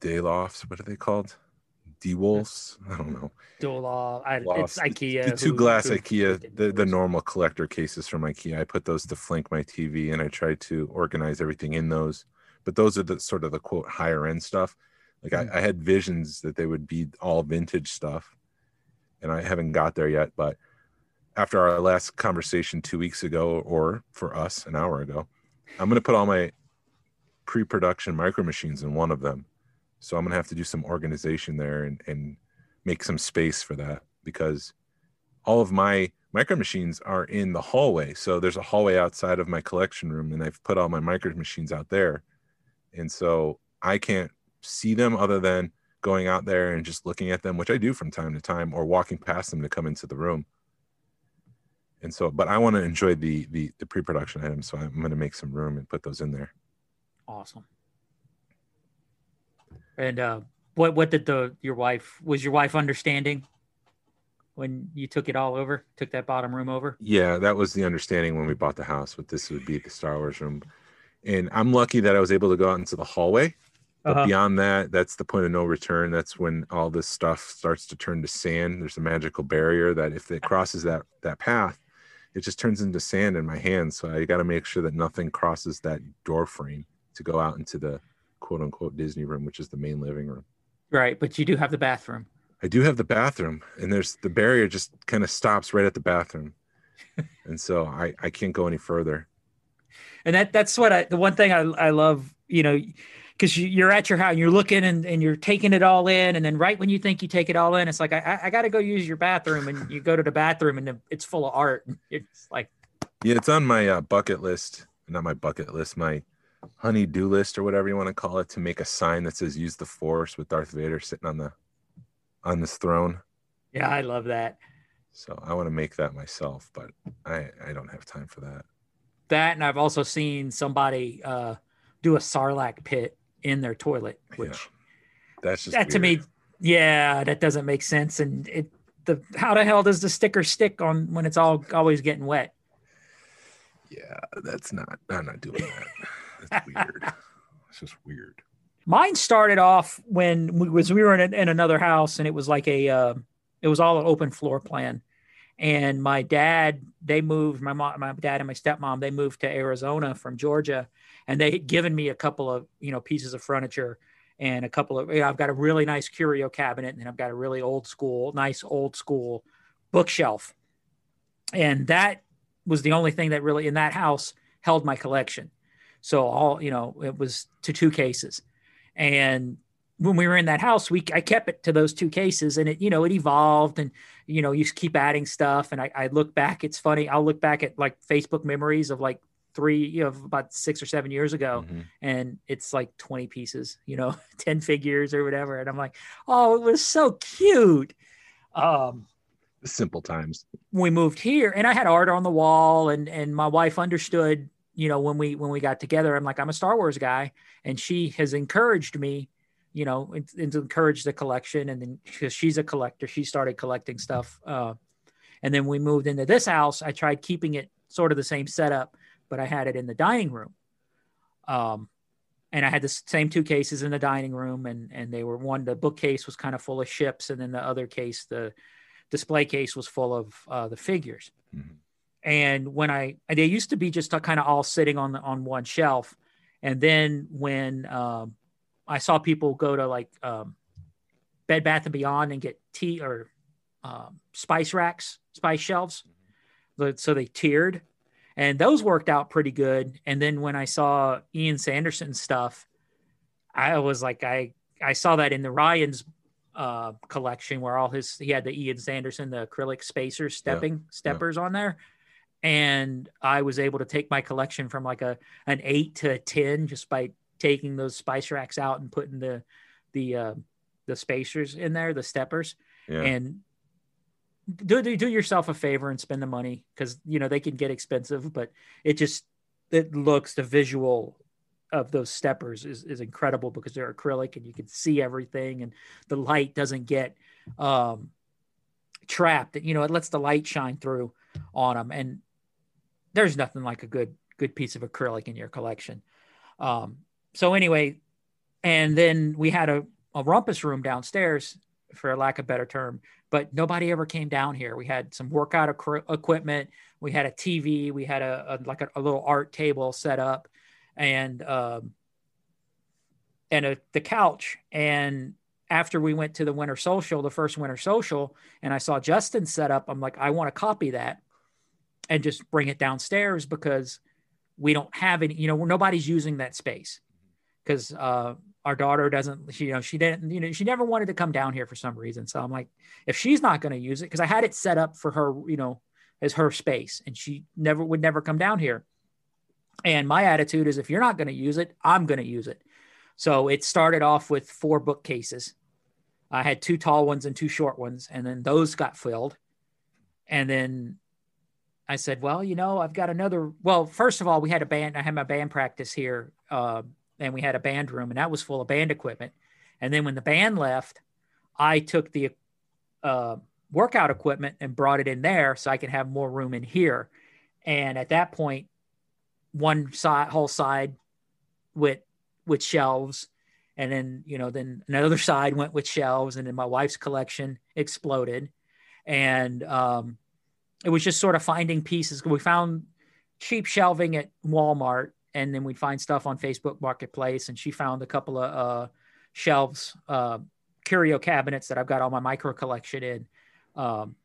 [SPEAKER 3] Daylofts. What are they called? D-Wolves? I don't know.
[SPEAKER 2] Dolof. I, it's. IKEA.
[SPEAKER 3] The two
[SPEAKER 2] who-
[SPEAKER 3] glass
[SPEAKER 2] who-
[SPEAKER 3] IKEA, the, the normal collector cases from IKEA. I put those to flank my TV and I tried to organize everything in those. But those are the sort of the quote higher end stuff. Like
[SPEAKER 2] Mm.
[SPEAKER 3] I, I had visions that they would be all vintage stuff. And I haven't got there yet. But after our last conversation two weeks ago, or for us an hour ago, I'm gonna put all my pre-production micro machines in one of them. So I'm gonna have to do some organization there and, and make some space for that because all of my micro machines are in the hallway. So there's a hallway outside of my collection room, and I've put all my micro machines out there. And so I can't see them other than going out there and just looking at them, which I do from time to time, or walking past them to come into the room. And so, but I want to enjoy the the, the pre-production items, so I'm going to make some room and put those in there.
[SPEAKER 2] Awesome. And uh, what what did the your wife was your wife understanding when you took it all over, took that bottom room over?
[SPEAKER 3] Yeah, that was the understanding when we bought the house. What this would be the Star Wars room, and I'm lucky that I was able to go out into the hallway. But
[SPEAKER 2] Uh-huh.
[SPEAKER 3] beyond that, that's the point of no return. That's when all this stuff starts to turn to sand. There's a magical barrier that if it crosses that that path, it just turns into sand in my hands. So I got to make sure that nothing crosses that door frame to go out into the quote unquote Disney room, which is the main living room.
[SPEAKER 2] Right, but you do have the bathroom.
[SPEAKER 3] I do have the bathroom, and there's the barrier just kind of stops right at the bathroom, and so I I can't go any further.
[SPEAKER 2] And that that's what I the one thing I I love you know because you, you're at your house and you're looking and, and you're taking it all in and then right when you think you take it all in it's like I I, I got to go use your bathroom and you go to the bathroom and it's full of art it's like
[SPEAKER 3] Yeah, it's on my uh, bucket list. Not my bucket list, my honey do list or whatever you want to call it, to make a sign that says "Use the Force" with Darth Vader sitting on the on this throne.
[SPEAKER 2] yeah I love that
[SPEAKER 3] So I want to make that myself, but I I don't have time for that.
[SPEAKER 2] That and I've also seen somebody uh do a sarlacc pit in their toilet which
[SPEAKER 3] Yeah, That's just
[SPEAKER 2] that to me yeah that doesn't make sense and it the how the hell does the sticker stick on when it's all always getting wet
[SPEAKER 3] Yeah, that's not. I'm not doing that. That's weird. It's just weird.
[SPEAKER 2] Mine started off when we was we were in, in another house and it was like a uh, it was all an open floor plan, and my dad they moved my mom my dad and my stepmom they moved to Arizona from Georgia, and they had given me a couple of you know pieces of furniture and a couple of you know, I've got a really nice curio cabinet and I've got a really old school nice old school bookshelf, and that was the only thing that really in that house held my collection. So all you know it was to two cases and when we were in that house we i kept it to those two cases and it you know it evolved and you know you keep adding stuff and i, I look back it's funny i'll look back at like facebook memories of like three you know about six or seven years ago
[SPEAKER 3] Mhm.
[SPEAKER 2] and it's like 20 pieces you know 10 figures or whatever and i'm like oh it was so cute um
[SPEAKER 3] Simple times.
[SPEAKER 2] we moved here and I had art on the wall and and my wife understood, you know, when we when we got together, I'm like, I'm a Star Wars guy. And she has encouraged me, you know, and, and to encourage the collection. And then because she's a collector, she started collecting stuff. Uh, and then we moved into this house. I tried keeping it sort of the same setup, but I had it in the dining room. Um, and I had the same two cases in the dining room, and and they were one the bookcase was kind of full of ships, and then the other case the display case was full of uh, the figures.
[SPEAKER 3] Mhm.
[SPEAKER 2] And when I they used to be just kind of all sitting on the, on one shelf, and then when um, I saw people go to like um, Bed Bath and Beyond and get tea or um, spice racks, spice shelves, so they tiered, and those worked out pretty good. And then when I saw Ian Sanderson stuff, I was like, I I saw that in the Ryan's uh, collection where all his he had the Ian Sanderson the acrylic spacers stepping steppers on there, and I was able to take my collection from like a an eight to a ten just by taking those spice racks out and putting the the uh, the spacers in there, the steppers,
[SPEAKER 3] Yeah.
[SPEAKER 2] and do, do do yourself a favor and spend the money because you know they can get expensive, but it just it looks the visual of those steppers is, is incredible because they're acrylic and you can see everything and the light doesn't get um trapped. You know it lets the light shine through on them and there's nothing like a good good piece of acrylic in your collection. Um so anyway and then we had a, a rumpus room downstairs for lack of better term but nobody ever came down here. We had some workout equi- equipment we had a tv we had a, a like a, a little art table set up and um and a, the couch. And after we went to the winter social the first winter social and i saw justin set up i'm like i want to copy that and just bring it downstairs because we don't have any you know nobody's using that space because uh our daughter doesn't she, you know she didn't you know she never wanted to come down here for some reason. So i'm like if she's not going to use it because i had it set up for her you know as her space and she never would never come down here. And my attitude is if you're not going to use it i'm going to use it. So it started off with four bookcases. I had two tall ones and two short ones and then those got filled. And then i said well you know i've got another well first of all we had a band i had my band practice here uh, and we had a band room and that was full of band equipment. And then when the band left i took the uh, workout equipment and brought it in there so i could have more room in here. And at that point one side whole side with with shelves and then you know then another side went with shelves and then my wife's collection exploded. And um it was just sort of finding pieces. We found cheap shelving at walmart and then we'd find stuff on facebook marketplace and she found a couple of uh shelves uh curio cabinets that i've got all my micro collection in um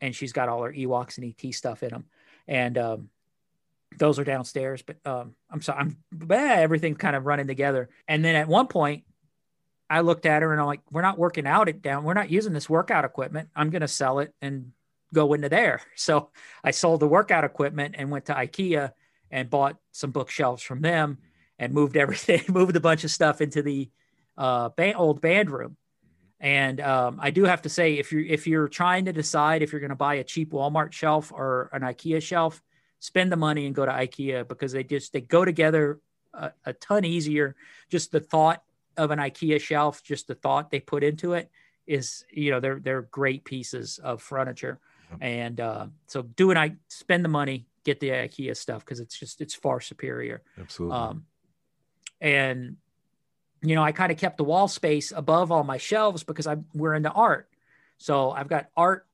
[SPEAKER 2] and she's got all her ewoks and et stuff in them and um those are downstairs but um i'm sorry i'm bah, everything's kind of running together. And then at one point i looked at her and i'm like we're not working out it down we're not using this workout equipment. I'm going to sell it and go into there. So i sold the workout equipment and went to ikea and bought some bookshelves from them and moved everything moved a bunch of stuff into the uh band, old band room and um, I do have to say, if you're if you're trying to decide if you're going to buy a cheap Walmart shelf or an IKEA shelf, spend the money and go to IKEA because they just they go together a, a ton easier. Just the thought of an IKEA shelf, just the thought they put into it is, you know, they're they're great pieces of furniture, and uh, so do it. I spend the money, get the IKEA stuff because it's just it's far superior.
[SPEAKER 3] Absolutely.
[SPEAKER 2] Um, and you know, I kind of kept the wall space above all my shelves because I'm we're into art. So I've got art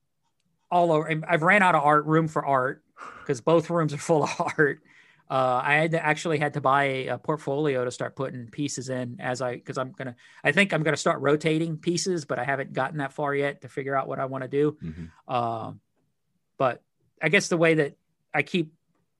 [SPEAKER 2] all over. I've ran out of art room for art because both rooms are full of art. Uh, I had to actually had to buy a, a portfolio to start putting pieces in as I because I'm gonna I think I'm gonna start rotating pieces, but I haven't gotten that far yet to figure out what I want to do.
[SPEAKER 3] Mhm.
[SPEAKER 2] Um, but I guess the way that I keep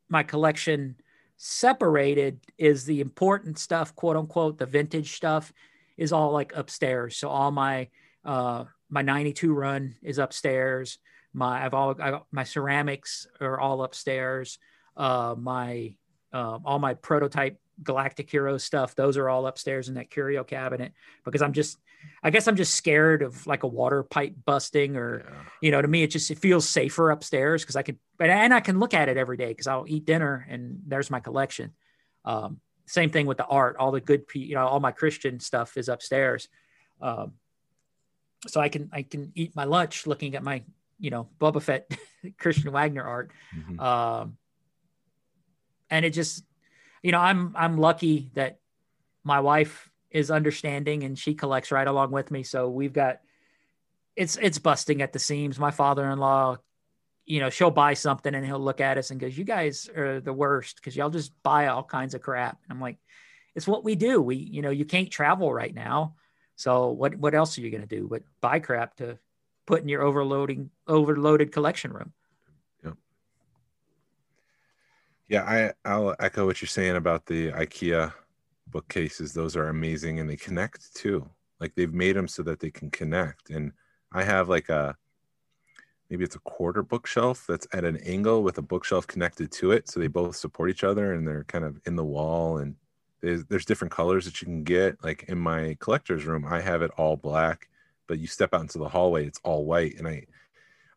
[SPEAKER 2] my collection separated is the important stuff, quote unquote, the vintage stuff is all like upstairs. So all my uh my 92 run is upstairs. My I've all I, my ceramics are all upstairs. Uh my uh, all my prototype Galactic Hero stuff, those are all upstairs in that curio cabinet because I'm just I guess I'm just scared of like a water pipe busting or
[SPEAKER 3] Yeah.
[SPEAKER 2] you know to me it just it feels safer upstairs because i but and i can look at it every day because i'll eat dinner and there's my collection um, same thing with the art all the good pe- you know all my christian stuff is upstairs um, so i can i can eat my lunch looking at my you know Boba Fett Christian Waggoner art
[SPEAKER 3] Mhm.
[SPEAKER 2] um, and it just you know i'm i'm lucky that my wife is understanding and she collects right along with me. So we've got it's it's busting at the seams. My father-in-law you know she'll buy something and he'll look at us and goes you guys are the worst because y'all just buy all kinds of crap. And i'm like it's what we do. We you know you can't travel right now. So what what else are you going to do but buy crap to put in your overloading overloaded collection room
[SPEAKER 3] Yeah, I I'll echo what you're saying about the IKEA. bookcases. Those are amazing and they connect too. Like they've made them so that they can connect. And I have like a maybe it's a quarter bookshelf that's at an angle with a bookshelf connected to it. So they both support each other and they're kind of in the wall. And there's, there's different colors that you can get. Like in my collector's room, I have it all black, but you step out into the hallway, it's all white. And I,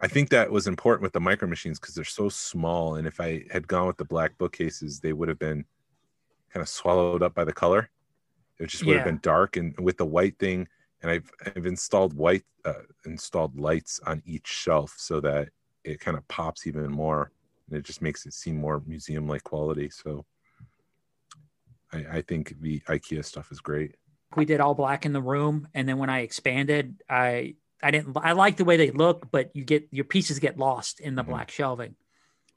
[SPEAKER 3] I think that was important with the micro machines because they're so small. And if I had gone with the black bookcases, they would have been kind of swallowed up by the color. It just would
[SPEAKER 2] Yeah.
[SPEAKER 3] have been dark. And with the white thing, and I've I've installed white uh, installed lights on each shelf so that it kind of pops even more, and it just makes it seem more museum like quality. So I, I think the IKEA stuff is great.
[SPEAKER 2] we did all black in the room and then when i expanded i i didn't i like the way they look but you get your pieces get lost in the
[SPEAKER 3] Mhm.
[SPEAKER 2] black shelving.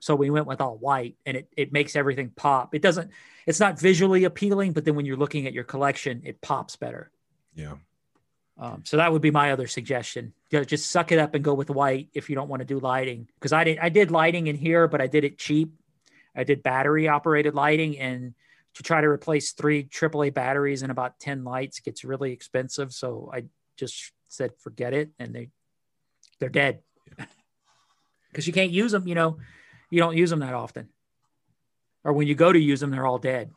[SPEAKER 2] So we went with all white and it, it makes everything pop. It doesn't it's not visually appealing but then when you're looking at your collection it pops better.
[SPEAKER 3] Yeah,
[SPEAKER 2] um, so that would be my other suggestion. Ju- just suck it up and go with white if you don't want to do lighting. Because i did i did lighting in here but i did it cheap. I did battery operated lighting and to try to replace three AAA batteries and about 10 lights gets really expensive. So I just said, forget it. And they, they're dead because you can't use them. You know, you don't use them that often. Or when you go to use them, they're all dead.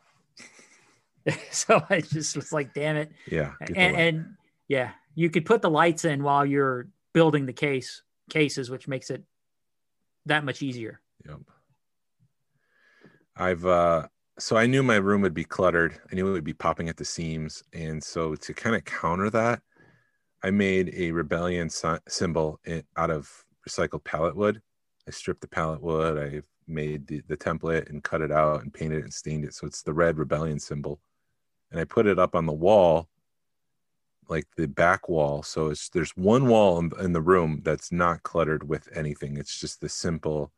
[SPEAKER 2] so I just was like, damn it.
[SPEAKER 3] yeah.
[SPEAKER 2] And, and yeah, you could put the lights in while you're building the case cases, which makes it that much easier.
[SPEAKER 3] Yep. I've uh so I knew my room would be cluttered. I knew it would be popping at the seams, and so to kind of counter that, I made a rebellion sy- symbol in, out of recycled pallet wood. I stripped the pallet wood. I made the, the template and cut it out and painted it and stained it so it's the red rebellion symbol, and I put it up on the wall, like the back wall. So it's there's one wall in, in the room that's not cluttered with anything. It's just the simple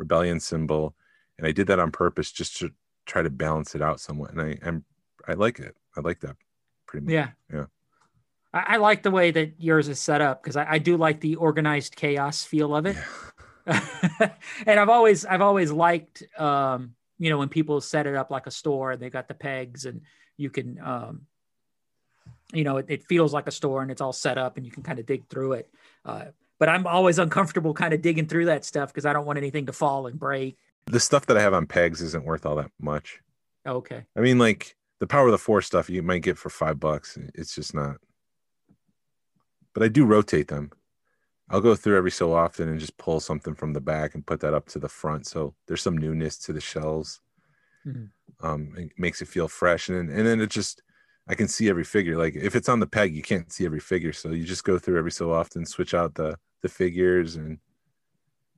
[SPEAKER 3] rebellion symbol and i did that on purpose just to try to balance it out somewhat and i am i like it i like that pretty much
[SPEAKER 2] Yeah.
[SPEAKER 3] Yeah.
[SPEAKER 2] I, I like the way that yours is set up because I, I do like the organized chaos feel of it. and I've always I've always liked um, you know, when people set it up like a store and they got the pegs and you can um you know, it, it feels like a store and it's all set up and you can kind of dig through it. Uh, but I'm always uncomfortable kind of digging through that stuff because I don't want anything to fall and break.
[SPEAKER 3] the stuff that i have on pegs isn't worth all that much
[SPEAKER 2] Okay.
[SPEAKER 3] i mean like the power of the four stuff you might get for five bucks it's just not but i do rotate them. I'll go through every so often and just pull something from the back and put that up to the front. So there's some newness to the shells.
[SPEAKER 2] Mhm.
[SPEAKER 3] um it makes it feel fresh. And then, and then it just i can see every figure. Like if it's on the peg you can't see every figure. So you just go through every so often switch out the the figures and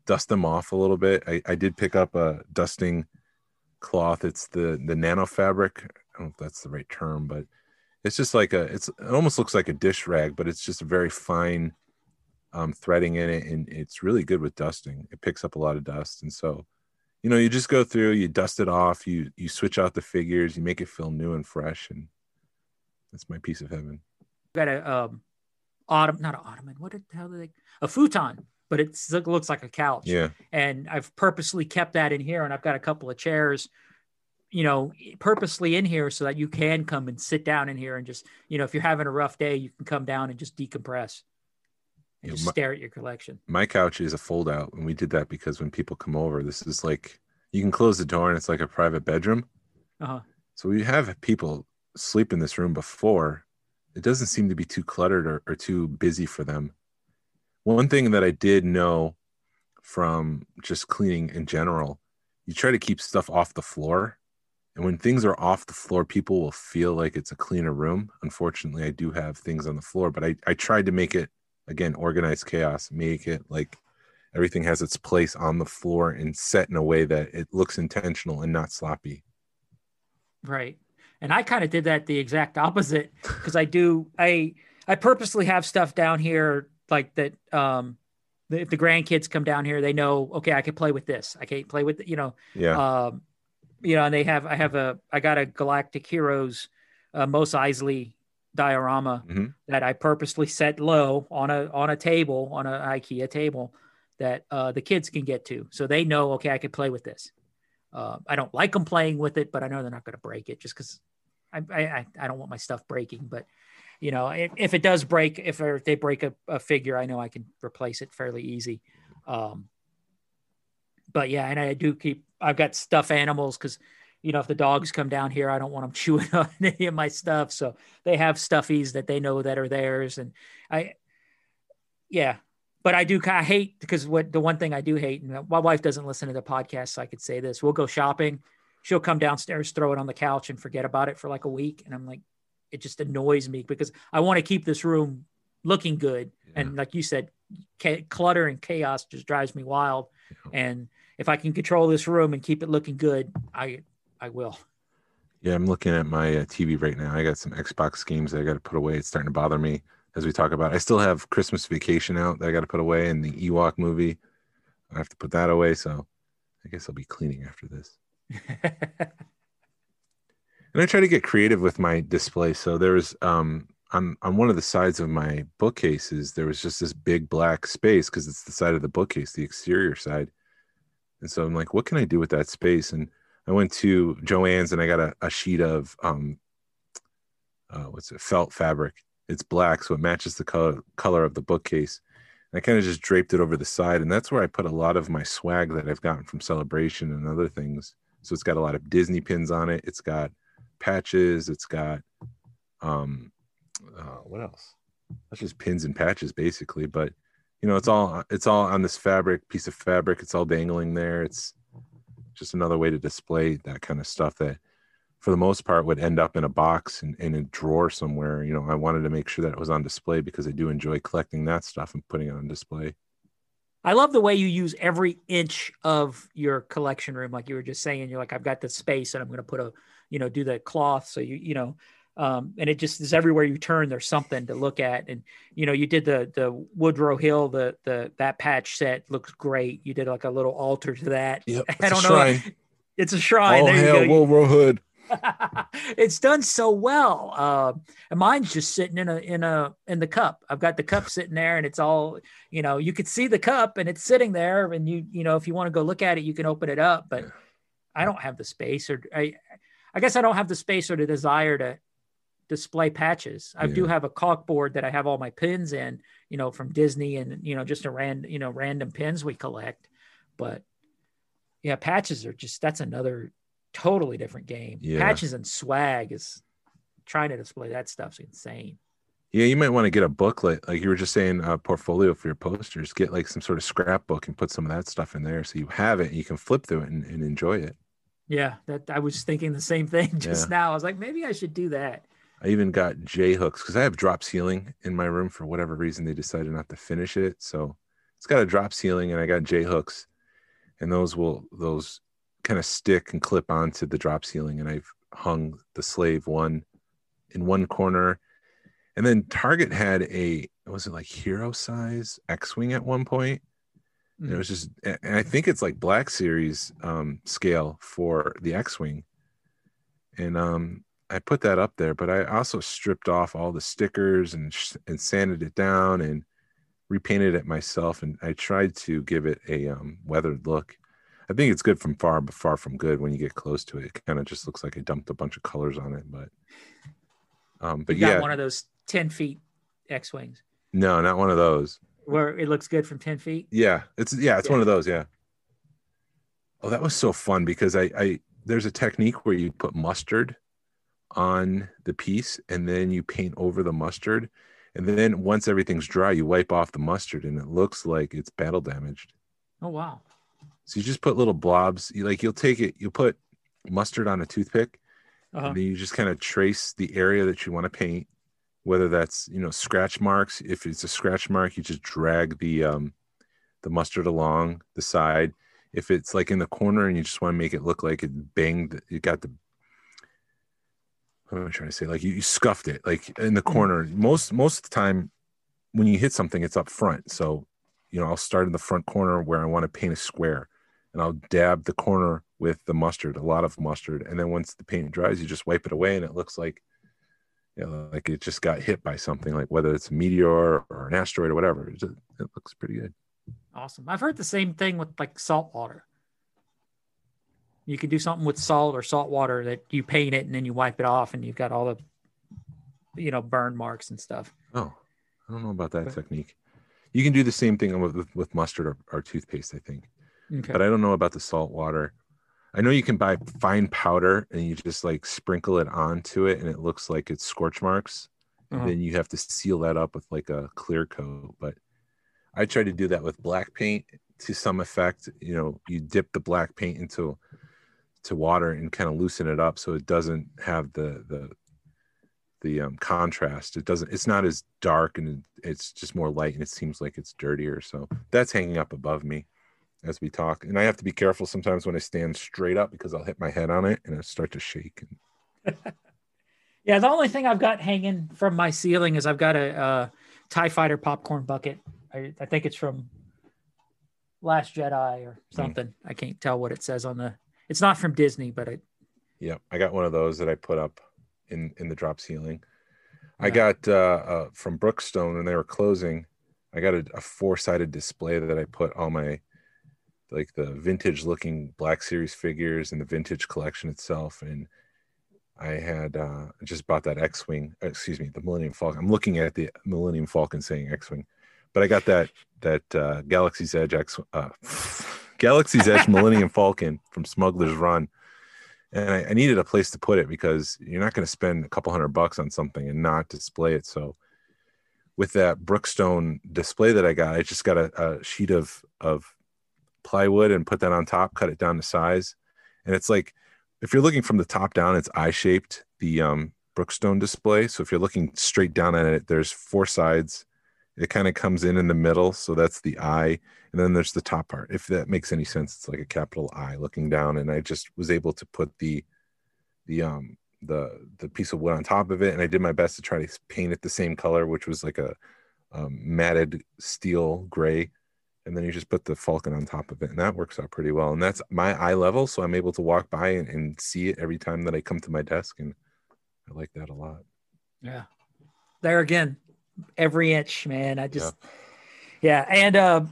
[SPEAKER 3] dust them off a little bit. I, I did pick up a dusting cloth. It's the the nano fabric. I don't know if that's the right term but it's just like a it's it almost looks like a dish rag but it's just a very fine um, threading in it and it's really good with dusting. It picks up a lot of dust and so you know you just go through you dust it off you you switch out the figures you make it feel new and fresh and that's my piece of heaven.
[SPEAKER 2] Got a um autumn not an ottoman what the hell do they a futon but it's, it looks like a couch.
[SPEAKER 3] Yeah.
[SPEAKER 2] And i've purposely kept that in here and i've got a couple of chairs you know purposely in here so that you can come and sit down in here and just you know if you're having a rough day you can come down and just decompress. And
[SPEAKER 3] Yeah,
[SPEAKER 2] just
[SPEAKER 3] my-
[SPEAKER 2] stare at your collection.
[SPEAKER 3] my couch is a fold out and we did that because when people come over this is like you can close the door and it's like a private bedroom.
[SPEAKER 2] Uh-huh.
[SPEAKER 3] So we have people sleep in this room before. It doesn't seem to be too cluttered or, or too busy for them. One thing that i did know from just cleaning in general you try to keep stuff off the floor and when things are off the floor people will feel like it's a cleaner room. Unfortunately i do have things on the floor but i, I tried to make it again organized chaos make it like everything has its place on the floor and set in a way that it looks intentional and not sloppy.
[SPEAKER 2] Right. And i kind of did that the exact opposite because i do i i purposely have stuff down here like that um if the grandkids come down here they know okay i can play with this. I can't play with you know
[SPEAKER 3] yeah.
[SPEAKER 2] um, you know, and they have, I have a, I got a Galactic Heroes, uh, Mos Eisley diorama
[SPEAKER 3] Mhm.
[SPEAKER 2] that I purposely set low on a, on a table, on an IKEA table that uh, the kids can get to. So they know, okay, I can play with this. Uh, I don't like them playing with it, but I know they're not going to break it just because I, I I don't want my stuff breaking, but you know, if, if it does break, if, if they break a, a, figure, I know I can replace it fairly easy. Um, but yeah, and I do keep. I've got stuffed animals because you know if the dogs come down here, I don't want them chewing on any of my stuff. So they have stuffies that they know that are theirs, and I, yeah. But I do kind of hate because what the one thing I do hate, and my wife doesn't listen to the podcast, so I could say this: we'll go shopping, she'll come downstairs, throw it on the couch, and forget about it for like a week, and I'm like, it just annoys me because I want to keep this room looking good, yeah. and like you said, clutter and chaos just drives me wild, yeah. and if I can control this room and keep it looking good, I I will.
[SPEAKER 3] Yeah, I'm looking at my uh, TV right now. I got some Xbox games that I got to put away. It's starting to bother me as we talk about. I still have Christmas Vacation out that I got to put away, and the Ewok movie. I have to put that away. So I guess I'll be cleaning after this. and I try to get creative with my display. So there was um, on on one of the sides of my bookcases, there was just this big black space because it's the side of the bookcase, the exterior side. And so I'm like, what can I do with that space? And I went to Joann's and I got a, a sheet of um, uh, what's it, felt fabric. It's black, so it matches the color color of the bookcase. And I kind of just draped it over the side, and that's where I put a lot of my swag that I've gotten from Celebration and other things. So it's got a lot of Disney pins on it. It's got patches. It's got um, uh, what else? That's just pins and patches basically, but you know it's all it's all on this fabric piece of fabric. It's all dangling there. It's just another way to display that kind of stuff that for the most part would end up in a box and in a drawer somewhere. You know i wanted to make sure that it was on display because i do enjoy collecting that stuff and putting it on display.
[SPEAKER 2] I love the way you use every inch of your collection room like you were just saying. You're like i've got the space and i'm going to put a you know do the cloth. So you you know um, and it just is everywhere you turn there's something to look at. And you know you did the the woodrow hill the the that patch set looks great. You did like a little altar to that.
[SPEAKER 3] Yep,
[SPEAKER 2] i don't know
[SPEAKER 3] shrine.
[SPEAKER 2] it's a shrine.
[SPEAKER 3] Oh
[SPEAKER 2] there
[SPEAKER 3] hell woodrow hood.
[SPEAKER 2] It's done so well. Uh, and mine's just sitting in a in a in the cup. I've got the cup sitting there and it's all you know you could see the cup and it's sitting there and you you know if you want to go look at it you can open it up but i don't have the space or i i guess i don't have the space or the desire to display patches. I yeah. do have a caulk board that I have all my pins in, you know, from Disney and you know just a random you know random pins we collect. But yeah, patches are just that's another totally different game. Yeah. Patches and swag is trying to display that stuff's insane.
[SPEAKER 3] Yeah, you might want to get a booklet, like you were just saying, a portfolio for your posters. Get like some sort of scrapbook and put some of that stuff in there, so you have it. and you can flip through it and, and enjoy it.
[SPEAKER 2] Yeah, that I was thinking the same thing just yeah. now. I was like, maybe I should do that.
[SPEAKER 3] I even got J hooks because I have drop ceiling in my room for whatever reason they decided not to finish it. So it's got a drop ceiling and I got J hooks and those will those kind of stick and clip onto the drop ceiling and I've hung the slave one in one corner. And then Target had a was it like hero size X-wing at one point? Mm. And it was just and I think it's like black series um scale for the X-wing. And um I put that up there, but I also stripped off all the stickers and and sanded it down and repainted it myself. And I tried to give it a um, weathered look. I think it's good from far, but far from good when you get close to it. It kind of just looks like I dumped a bunch of colors on it. But, um, but
[SPEAKER 2] you
[SPEAKER 3] yeah,
[SPEAKER 2] one of those ten feet X wings.
[SPEAKER 3] No, not one of those.
[SPEAKER 2] Where it looks good from ten feet.
[SPEAKER 3] Yeah, it's yeah, it's yeah. one of those. Yeah. Oh, that was so fun because I, I there's a technique where you put mustard on the piece and then you paint over the mustard. And then once everything's dry you wipe off the mustard and it looks like it's battle damaged.
[SPEAKER 2] Oh wow.
[SPEAKER 3] So you just put little blobs you like you'll take it you'll put mustard on a toothpick uh-huh. and then you just kind of trace the area that you want to paint whether that's you know scratch marks. If it's a scratch mark you just drag the um the mustard along the side. If it's like in the corner and you just want to make it look like it banged you got the what am I trying to say? Like you, you scuffed it, like in the mm-hmm. corner. Most most of the time, when you hit something, it's up front. So, you know, I'll start in the front corner where I want to paint a square, and I'll dab the corner with the mustard, a lot of mustard, and then once the paint dries, you just wipe it away, and it looks like, you know, like it just got hit by something, like whether it's a meteor or an asteroid or whatever. It, just, it looks pretty good.
[SPEAKER 2] Awesome. I've heard the same thing with like salt water. You can do something with salt or salt water that you paint it and then you wipe it off and you've got all the, you know, burn marks and stuff.
[SPEAKER 3] Oh, I don't know about that
[SPEAKER 2] Okay.
[SPEAKER 3] technique. You can do the same thing with, with, with mustard or, or toothpaste, I think.
[SPEAKER 2] Okay.
[SPEAKER 3] But I don't know about the salt water. I know you can buy fine powder and you just like sprinkle it onto it and it looks like it's scorch marks.
[SPEAKER 2] Uh-huh.
[SPEAKER 3] And then you have to seal that up with like a clear coat. But I try to do that with black paint to some effect. You know, you dip the black paint into to water and kind of loosen it up so it doesn't have the the the um, contrast. It doesn't. It's not as dark and it's just more light and it seems like it's dirtier. So that's hanging up above me as we talk. And I have to be careful sometimes when I stand straight up because I'll hit my head on it and it'll start to shake.
[SPEAKER 2] Yeah, the only thing I've got hanging from my ceiling is I've got a, uh Tie Fighter popcorn bucket. I, I think it's from Last Jedi or something. I can't tell what it says on the. It's not from Disney, but it.
[SPEAKER 3] Yep, I got one of those that I put up in in the drop ceiling. I got uh, uh, from Brookstone when they were closing. I got a, a four sided display that I put all my like the vintage looking Black Series figures and the vintage collection itself. And I had uh, just bought that X Wing, excuse me, the Millennium Falcon. I'm looking at the Millennium Falcon saying X Wing, but I got that that uh, Galaxy's Edge X uh, Galaxy's Edge Millennium Falcon from Smuggler's Run and I, I needed a place to put it because you're not going to spend a couple hundred bucks on something and not display it. So with that Brookstone display that I got, I just got a, a sheet of of plywood and put that on top, cut it down to size, and it's like if you're looking from the top down, it's eye shaped. The um, Brookstone display. So if you're looking straight down at it, there's four sides. It kind of comes in in the middle, so that's the eye, and then there's the top part. If that makes any sense, it's like a capital I looking down, and I just was able to put the the um the the piece of wood on top of it, and I did my best to try to paint it the same color, which was like a um, matted steel gray, and then you just put the falcon on top of it, and that works out pretty well. And that's my eye level, so I'm able to walk by and, and see it every time that I come to my desk, and I like that a lot.
[SPEAKER 2] Yeah. There again, every inch, man. I just, yeah. And uh,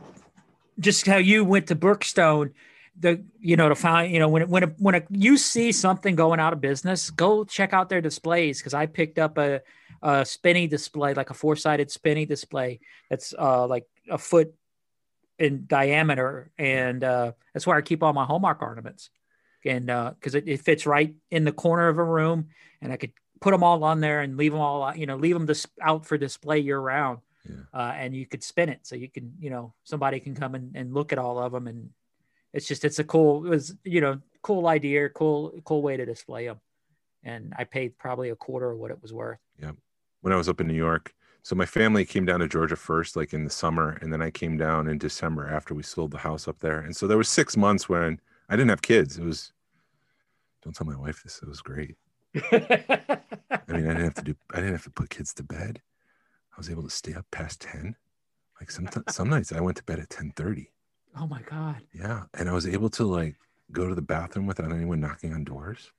[SPEAKER 2] just how you went to Brookstone, the, you know, to find, you know, when, when, it, when it, you see something going out of business, go check out their displays. Cause I picked up a, a spinny display, like a four sided spinny display that's uh, like a foot in diameter. And uh, that's where I keep all my Hallmark ornaments. And because it, it fits right in the corner of a room, and I could put them all on there and leave them all, out- you know, leave them dis- out for display year round.
[SPEAKER 3] Yeah.
[SPEAKER 2] Uh, and you could spin it so you can, you know, somebody can come and, and look at all of them. And it's just, it's a cool, it was, you know, cool idea, cool, cool way to display them. And I paid probably a quarter of what it was worth. Yeah.
[SPEAKER 3] When I was up in New York. So my family came down to Georgia first, like in the summer, and then I came down in December after we sold the house up there. And so there was six months when I didn't have kids. It was don't tell my wife this. It was great. I mean, I didn't have to do. I didn't have to put kids to bed. I was able to stay up past ten. Like some some nights I went to bed at ten thirty.
[SPEAKER 2] oh my God.
[SPEAKER 3] Yeah, and I was able to like go to the bathroom without anyone knocking on doors.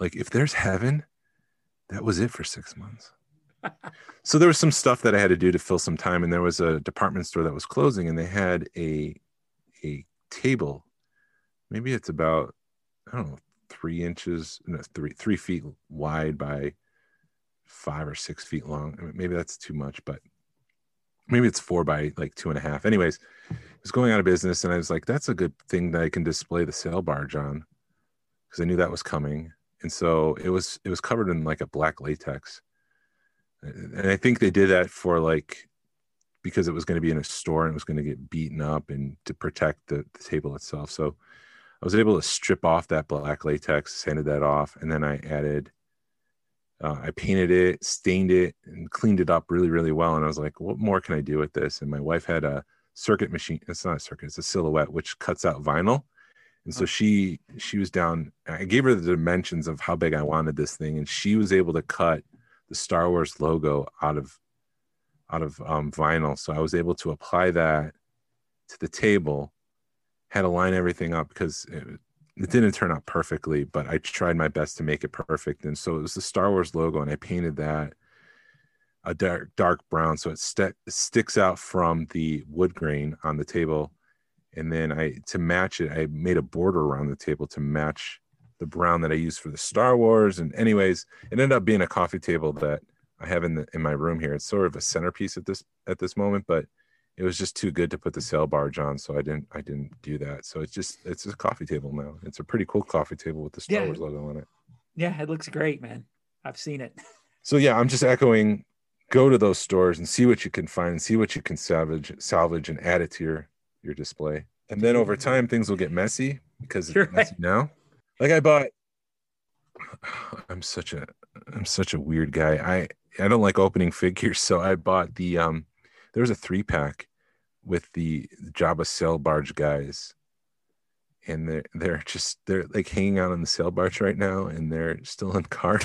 [SPEAKER 3] Like if there's heaven, that was it for six months. so there was some stuff that I had to do to fill some time, and there was a department store that was closing, and they had a a table. Maybe it's about I don't know three inches, no, three three feet wide by five or six feet long. I mean, maybe that's too much, but maybe it's four by like two and a half. Anyways, it was going out of business, and I was like, that's a good thing that I can display the sail barge on because I knew that was coming. And so it was it was covered in like a black latex. And I think they did that for like because it was going to be in a store and it was going to get beaten up and to protect the, the table itself. So I was able to strip off that black latex, sanded that off, and then I added uh, I painted it, stained it, and cleaned it up really, really well. And I was like, what more can I do with this? And my wife had a Cricut machine. It's not a Cricut, it's a silhouette, which cuts out vinyl. And so she she was down. I gave her the dimensions of how big I wanted this thing, and she was able to cut the Star Wars logo out of out of um, vinyl. So I was able to apply that to the table. Had to line everything up because it, it didn't turn out perfectly, but I tried my best to make it perfect. And so it was the Star Wars logo, and I painted that a dark dark brown, so it st- sticks out from the wood grain on the table, and then I to match it, I made a border around the table to match the brown that I used for the Star Wars. And anyways, it ended up being a coffee table that I have in the in my room here. It's sort of a centerpiece at this at this moment, but it was just too good to put the sail barge on, so I didn't I didn't do that. So it's just it's a coffee table now. It's a pretty cool coffee table with the Star
[SPEAKER 2] Yeah.
[SPEAKER 3] Wars logo on it.
[SPEAKER 2] Yeah, it looks great, man. I've seen it.
[SPEAKER 3] So yeah, I'm just echoing. Go to those stores and see what you can find, and see what you can salvage, salvage, and add it to your your display. And then over time, things will get messy because it's
[SPEAKER 2] right.
[SPEAKER 3] messy now. Like I bought. I'm such a I'm such a weird guy. I I don't like opening figures, so I bought the um. There was a three pack with the Jabba sail barge guys, and they're they're just they're like hanging out on the sail barge right now, and they're still in card.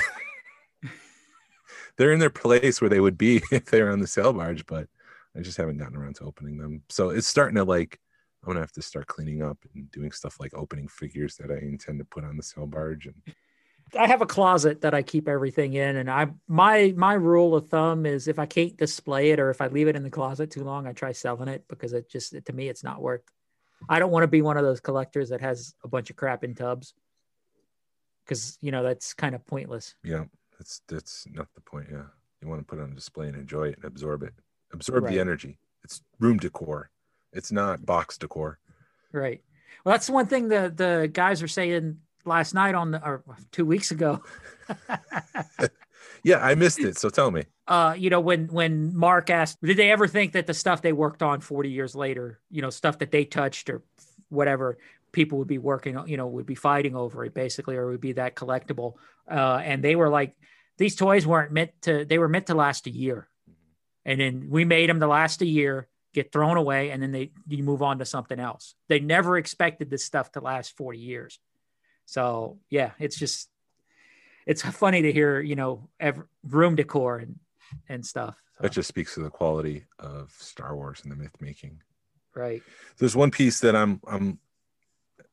[SPEAKER 3] they're in their place where they would be if they're on the sail barge, but I just haven't gotten around to opening them. So it's starting to like I'm gonna have to start cleaning up and doing stuff like opening figures that I intend to put on the sail barge. And
[SPEAKER 2] I have a closet that I keep everything in, and I my my rule of thumb is if I can't display it or if I leave it in the closet too long, I try selling it because it just to me it's not worth. I don't want to be one of those collectors that has a bunch of crap in tubs because you know that's kind of pointless.
[SPEAKER 3] yeah, that's that's not the point. Yeah, you want to put it on display and enjoy it and absorb it, absorb
[SPEAKER 2] Right.
[SPEAKER 3] the energy. It's room decor. It's not box decor.
[SPEAKER 2] Right. Well, that's one thing the the guys are saying last night on the or two weeks ago.
[SPEAKER 3] Yeah, I missed it. So tell me.
[SPEAKER 2] uh, you know, when when Mark asked, did they ever think that the stuff they worked on 40 years later, you know, stuff that they touched or whatever, people would be working, you know, would be fighting over it basically, or would be that collectible. Uh, and they were like, these toys weren't meant to, they were meant to last a year. And then we made them to last a year, get thrown away, and then they you move on to something else. They never expected this stuff to last 40 years. So yeah, it's just it's funny to hear, you know, ev- room decor and and stuff. So,
[SPEAKER 3] That just speaks to the quality of Star Wars and the myth making.
[SPEAKER 2] right.
[SPEAKER 3] there's one piece that I'm I'm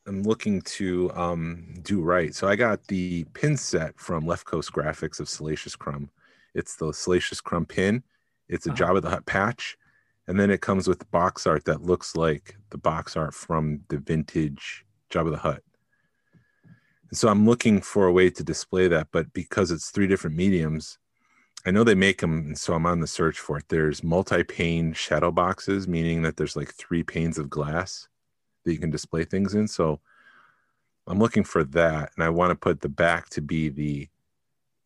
[SPEAKER 3] I'm looking to um do right. So I got the pin set from Left Coast Graphics of Salacious Crumb. It's the Salacious Crumb pin. It's a
[SPEAKER 2] Uh-huh.
[SPEAKER 3] Jabba the Hutt patch, and then it comes with box art that looks like the box art from the vintage Jabba the Hutt. And so I'm looking for a way to display that, but because it's three different mediums, I know they make them, and so I'm on the search for it. There's multi-pane shadow boxes, meaning that there's like three panes of glass that you can display things in. So I'm looking for that, and I want to put the back to be the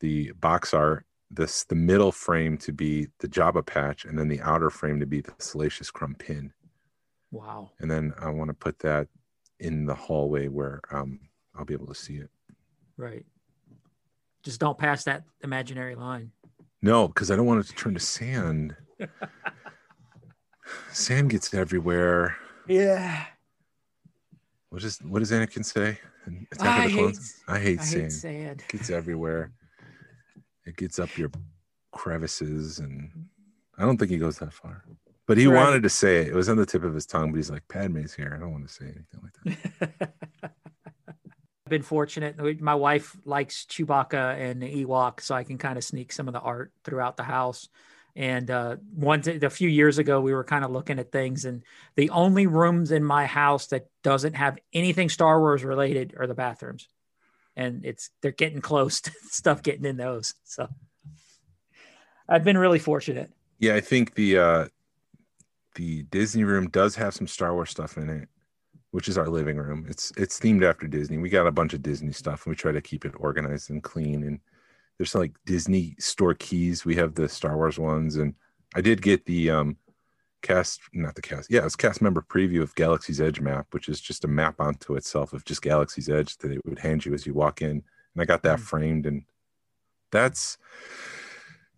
[SPEAKER 3] the box art, this the middle frame to be the Jabba patch, and then the outer frame to be the Salacious Crumb pin.
[SPEAKER 2] Wow.
[SPEAKER 3] And then I want to put that in the hallway where um, I'll be able to see it.
[SPEAKER 2] Right. Just don't pass that imaginary line.
[SPEAKER 3] No, because I don't want it to turn to sand. sand gets everywhere.
[SPEAKER 2] Yeah.
[SPEAKER 3] What does what does Anakin say? Attack
[SPEAKER 2] I
[SPEAKER 3] of the
[SPEAKER 2] hate,
[SPEAKER 3] Clones? I hate
[SPEAKER 2] I
[SPEAKER 3] sand.
[SPEAKER 2] hate sand.
[SPEAKER 3] It gets everywhere. It gets up your crevices, and I don't think he goes that far. But he
[SPEAKER 2] Right.
[SPEAKER 3] wanted to say it. It was on the tip of his tongue, but he's like, "Padme's here. I don't want to say anything like that."
[SPEAKER 2] Been fortunate. My wife likes Chewbacca and Ewok, so I can kind of sneak some of the art throughout the house. And uh, one a few years ago, we were kind of looking at things, and the only rooms in my house that doesn't have anything Star Wars related are the bathrooms, and it's they're getting close to stuff getting in those. So I've been really fortunate.
[SPEAKER 3] Yeah, I think the uh the Disney room does have some Star Wars stuff in it, which is our living room. It's it's themed after Disney. We got a bunch of Disney stuff and we try to keep it organized and clean and there's some like Disney store keys. We have the Star Wars ones and I did get the um cast not the cast. Yeah, it's cast member preview of Galaxy's Edge map, which is just a map onto itself of just Galaxy's Edge that it would hand you as you walk in. And I got that
[SPEAKER 2] Mm.
[SPEAKER 3] framed and that's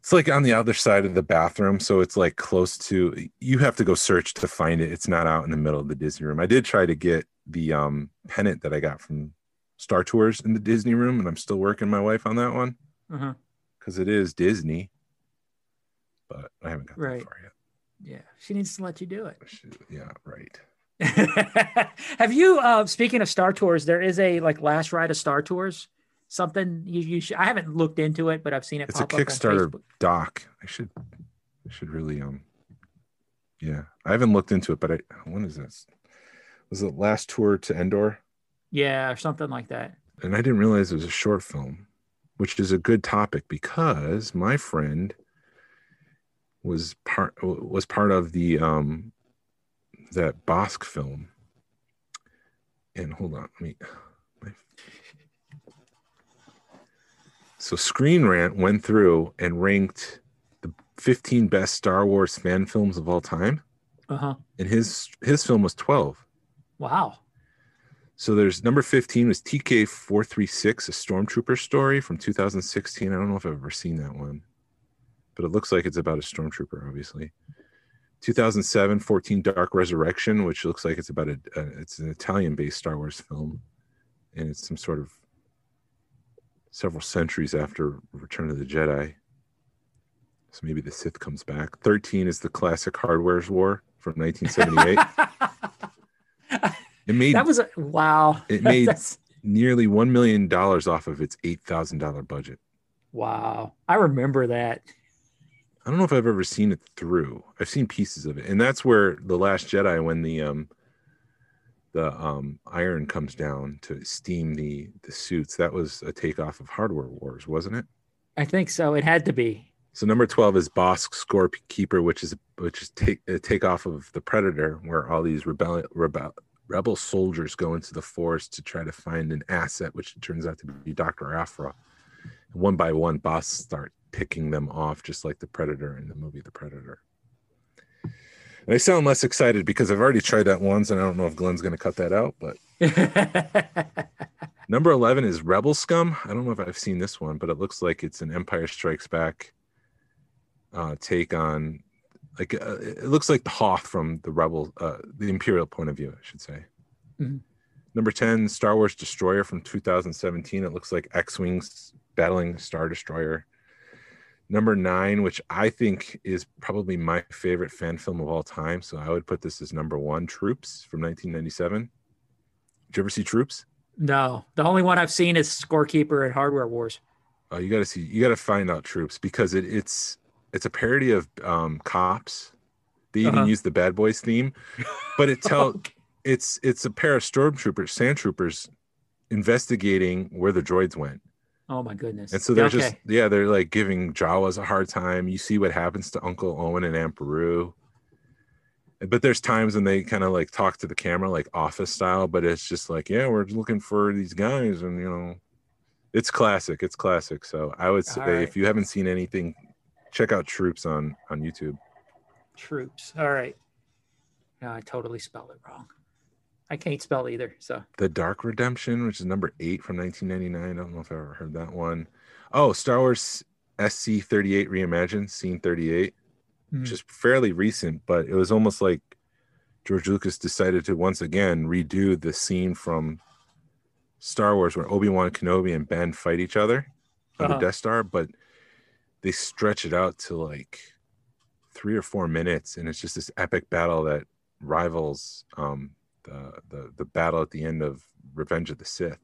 [SPEAKER 3] it's like on the other side of the bathroom so it's like close to you have to go search to find it it's not out in the middle of the disney room i did try to get the um pennant that i got from star tours in the disney room and i'm still working my wife on that one
[SPEAKER 2] Uh-huh.
[SPEAKER 3] because it is disney but i haven't got
[SPEAKER 2] Right.
[SPEAKER 3] that far yet
[SPEAKER 2] Yeah, she needs to let you do it.
[SPEAKER 3] Should- yeah right
[SPEAKER 2] Have you uh speaking of Star Tours, there is a like last ride of Star Tours. Something you, you should, I haven't looked into it, but I've seen it
[SPEAKER 3] it's a
[SPEAKER 2] pop up on
[SPEAKER 3] kickstarter doc i should i should really um yeah i haven't looked into it but i when is this Was it Last Tour to Endor?
[SPEAKER 2] Yeah, or something like that.
[SPEAKER 3] And I didn't realize it was a short film, which is a good topic because my friend was part was part of the um that Bossk film. And hold on, let me my- so Screen Rant went through and ranked the 15 best Star Wars fan films of all time,
[SPEAKER 2] Uh huh.
[SPEAKER 3] and his his film was 12.
[SPEAKER 2] Wow.
[SPEAKER 3] So there's number 15 was TK 436, a stormtrooper story from 2016. I don't know if I've ever seen that one, but it looks like it's about a stormtrooper, obviously. 2007, 14 Dark Resurrection, which looks like it's about a, a it's an Italian based Star Wars film. And it's some sort of several centuries after Return of the Jedi. So maybe the Sith comes back. 13 is the classic Hardware Wars from 1978. It made
[SPEAKER 2] that was a wow.
[SPEAKER 3] It made- nearly $1 million off of its $8,000 budget.
[SPEAKER 2] wow. I remember that.
[SPEAKER 3] I don't know if I've ever seen it through. I've seen pieces of it. And that's where the last Jedi when the um the um iron comes down to steam the the suits. That was a takeoff of Hardware Wars, wasn't it?
[SPEAKER 2] I think so. It had to be.
[SPEAKER 3] So number 12 is Bossk Scorekeeper, which is which is take a takeoff of the Predator where all these rebel rebel rebel soldiers go into the forest to try to find an asset which turns out to be Dr. Aphra. One by one boss start picking them off just like the Predator in the movie The Predator. And I sound less excited because I've already tried that once and I don't know if Glenn's going to cut that out, but Number 11 is Rebel Scum. I don't know if I've seen this one, but it looks like it's an Empire Strikes Back uh, take on, like, uh, it looks like the Hoth from the Rebel, uh, the Imperial point of view, I should say.
[SPEAKER 2] Mhm.
[SPEAKER 3] Number 10, Star Wars Destroyer from 2017. It looks like X Wings battling Star Destroyer. Number nine, which I think is probably my favorite fan film of all time. So I would put this as number one Troops from 1997. Did you ever see Troops?
[SPEAKER 2] no, the only one I've seen is Scorekeeper at Hardware Wars.
[SPEAKER 3] Oh, you got to see. You got to find out Troops because it, it's it's a parody of um, Cops. They even
[SPEAKER 2] Uh-huh.
[SPEAKER 3] use the Bad Boys theme, but it tell it's it's a pair of stormtroopers, sand troopers, investigating where the droids went,
[SPEAKER 2] Oh my goodness.
[SPEAKER 3] and so they're
[SPEAKER 2] okay.
[SPEAKER 3] just yeah, they're like giving Jawas a hard time. You see what happens to Uncle Owen and Aunt Beru. But there's times when they kind of like talk to the camera like office style, but it's just like, yeah, we're looking for these guys, and you know, it's classic. It's classic. So I would say
[SPEAKER 2] right.
[SPEAKER 3] if you haven't seen anything, check out Troops on on YouTube.
[SPEAKER 2] troops. All right. No, I totally spelled it wrong. I can't spell either. So
[SPEAKER 3] The Dark Redemption, which is number eight from 1999. I don't know if I ever heard that one. Oh, Star Wars SC 38 Reimagined, Scene 38,
[SPEAKER 2] Hmm.
[SPEAKER 3] which is fairly recent, but it was almost like George Lucas decided to once again redo the scene from Star Wars where Obi Wan Kenobi and Ben fight each other on
[SPEAKER 2] Uh-huh.
[SPEAKER 3] the Death Star, but they stretch it out to like three or four minutes, and it's just this epic battle that rivals um, the, the the battle at the end of Revenge of the Sith.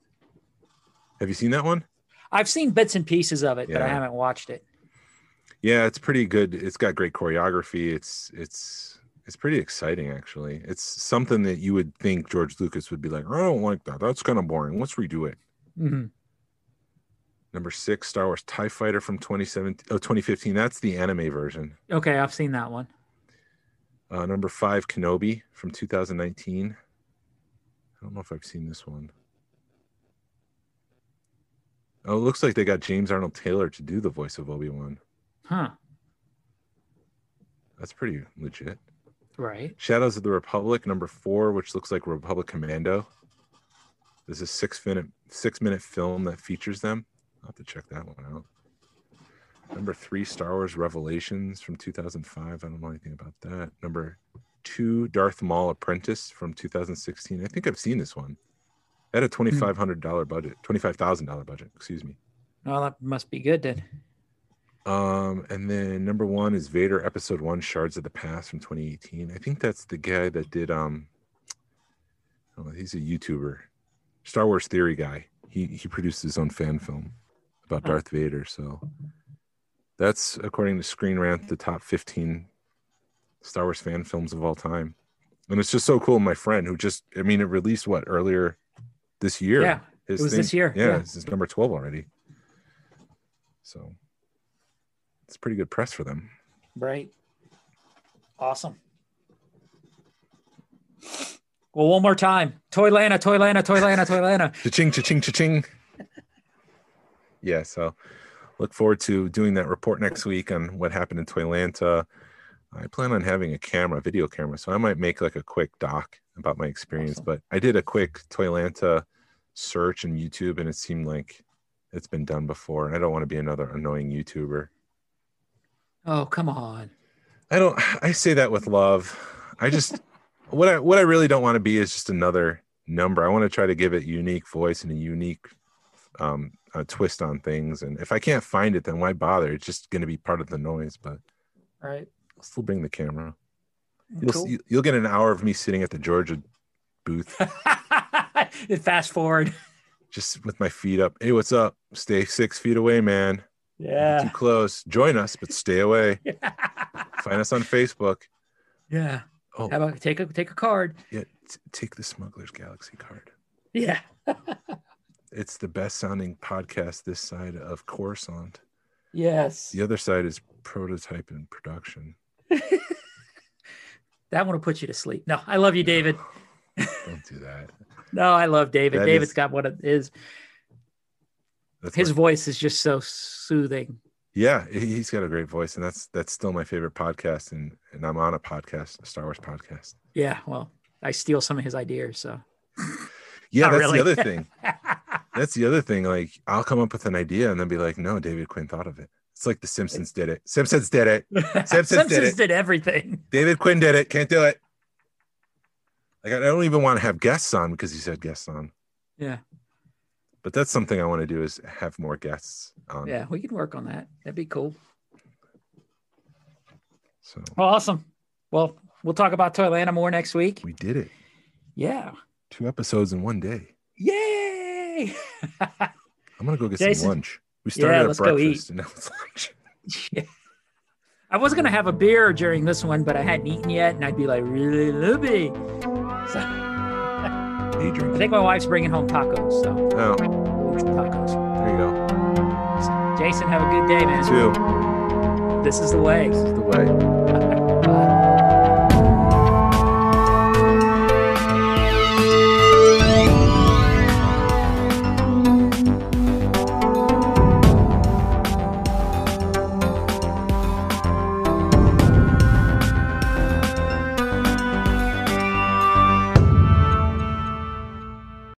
[SPEAKER 3] Have you seen that one?
[SPEAKER 2] I've seen bits and pieces of it, but I haven't watched it.
[SPEAKER 3] Yeah, it's pretty good. It's got great choreography. It's it's it's pretty exciting actually. It's something that you would think George Lucas would be like, I don't like that. That's kind of boring. Let's redo it.
[SPEAKER 2] Mhm.
[SPEAKER 3] Number six, Star Wars TIE Fighter from 2017, oh, 2015. That's the anime version.
[SPEAKER 2] Okay, I've seen that one.
[SPEAKER 3] Uh, number five, Kenobi from 2019. I don't know if I've seen this one. Oh, it looks like they got James Arnold Taylor to do the voice of Obi Wan.
[SPEAKER 2] Huh.
[SPEAKER 3] That's pretty legit.
[SPEAKER 2] Right.
[SPEAKER 3] Shadows of the Republic, number four, which looks like Republic Commando. There's a six minute six minute film that features them. I'll have to check that one out. Number three, Star Wars Revelations from 2005. I don't know anything about that. Number two, Darth Maul Apprentice from 2016. I think I've seen this one. Had a $2,500 budget, $25,000 budget, excuse me.
[SPEAKER 2] Well, that must be good then.
[SPEAKER 3] Um, and then number one is Vader Episode One: Shards of the Past from 2018. I think that's the guy that did. Um, oh, he's a YouTuber, Star Wars theory guy. He he produced his own fan film about
[SPEAKER 2] Huh.
[SPEAKER 3] Darth Vader. So that's according to Screen Rant, the top 15 Star Wars fan films of all time. and it's just so cool. My friend who just, I mean, it released what earlier this year.
[SPEAKER 2] Yeah,
[SPEAKER 3] his
[SPEAKER 2] it was this year,
[SPEAKER 3] Yeah,
[SPEAKER 2] yeah.
[SPEAKER 3] this is number twelve already. So it's pretty good press for them.
[SPEAKER 2] Right. Awesome. Well, one more time. Toylana, Toylana, Toylana, Toylana.
[SPEAKER 3] Cha-ching, cha-ching, cha-ching. yeah, so look forward to doing that report next week on what happened in Toylanta. I plan on having a camera, a video camera, so I might make like a quick doc about my experience.
[SPEAKER 2] Awesome.
[SPEAKER 3] But I did a quick Toylanta search in YouTube, and it seemed like it's been done before. And I don't want to be another annoying YouTuber.
[SPEAKER 2] Oh, come on.
[SPEAKER 3] I don't. I say that with love. I just what I what I really don't want to be is just another number. I want to try to give it unique voice and a unique um, uh twist on things. And if I can't find it, then why bother? It's just going to be part of the noise. But
[SPEAKER 2] All right.
[SPEAKER 3] I'll still bring the camera. Mm, you'll
[SPEAKER 2] Cool.
[SPEAKER 3] see, you'll get an hour of me sitting at the Georgia booth,
[SPEAKER 2] Fast forward.
[SPEAKER 3] just with my feet up. Hey, what's up? Stay six feet away, man.
[SPEAKER 2] Yeah.
[SPEAKER 3] Too close. Join us, but stay away. Find us on Facebook.
[SPEAKER 2] yeah.
[SPEAKER 3] Oh,
[SPEAKER 2] How about take a take a card?
[SPEAKER 3] yeah. t- take the Smuggler's Galaxy card.
[SPEAKER 2] Yeah.
[SPEAKER 3] It's the best sounding podcast this side of Coruscant.
[SPEAKER 2] Yes.
[SPEAKER 3] The other side is prototype and production.
[SPEAKER 2] That one will put you to sleep. No, I love you, David.
[SPEAKER 3] Don't do that.
[SPEAKER 2] No, I love David.
[SPEAKER 3] That
[SPEAKER 2] David's
[SPEAKER 3] is-
[SPEAKER 2] got what it
[SPEAKER 3] is.
[SPEAKER 2] his voice is just so soothing.
[SPEAKER 3] yeah, he- he's got a great voice, and that's that's still my favorite podcast. And and I'm on a podcast, a Star Wars podcast.
[SPEAKER 2] Yeah, well, I steal some of his ideas, so
[SPEAKER 3] Yeah, that's
[SPEAKER 2] really.
[SPEAKER 3] the other thing. That's the other thing. Like I'll come up with an idea and then be like, no, David Quinn thought of it. It's like the Simpsons did it. Simpsons did it. Simpsons did it.
[SPEAKER 2] did everything.
[SPEAKER 3] David Quinn did it. Can't do it. Like I don't even want to have guests on because he said guests on.
[SPEAKER 2] Yeah,
[SPEAKER 3] But that's something I want to do is have more guests on.
[SPEAKER 2] yeah, we can work on that. That'd be cool.
[SPEAKER 3] So
[SPEAKER 2] Well, awesome. Well, we'll talk about Toylanta more next week.
[SPEAKER 3] we did it.
[SPEAKER 2] Yeah.
[SPEAKER 3] Two episodes in one day.
[SPEAKER 2] Yay!
[SPEAKER 3] I'm gonna go get
[SPEAKER 2] Jason.
[SPEAKER 3] some lunch. We started
[SPEAKER 2] Yeah,
[SPEAKER 3] at
[SPEAKER 2] let's go
[SPEAKER 3] breakfast and now it's lunch.
[SPEAKER 2] I was gonna have a beer during this one, but I hadn't eaten yet, and I'd be like really loopy. So I think my wife's bringing home tacos, so
[SPEAKER 3] Oh,
[SPEAKER 2] eat tacos.
[SPEAKER 3] there you go.
[SPEAKER 2] Jason, have a good day, man.
[SPEAKER 3] Two.
[SPEAKER 2] This is the way.
[SPEAKER 3] This is the way.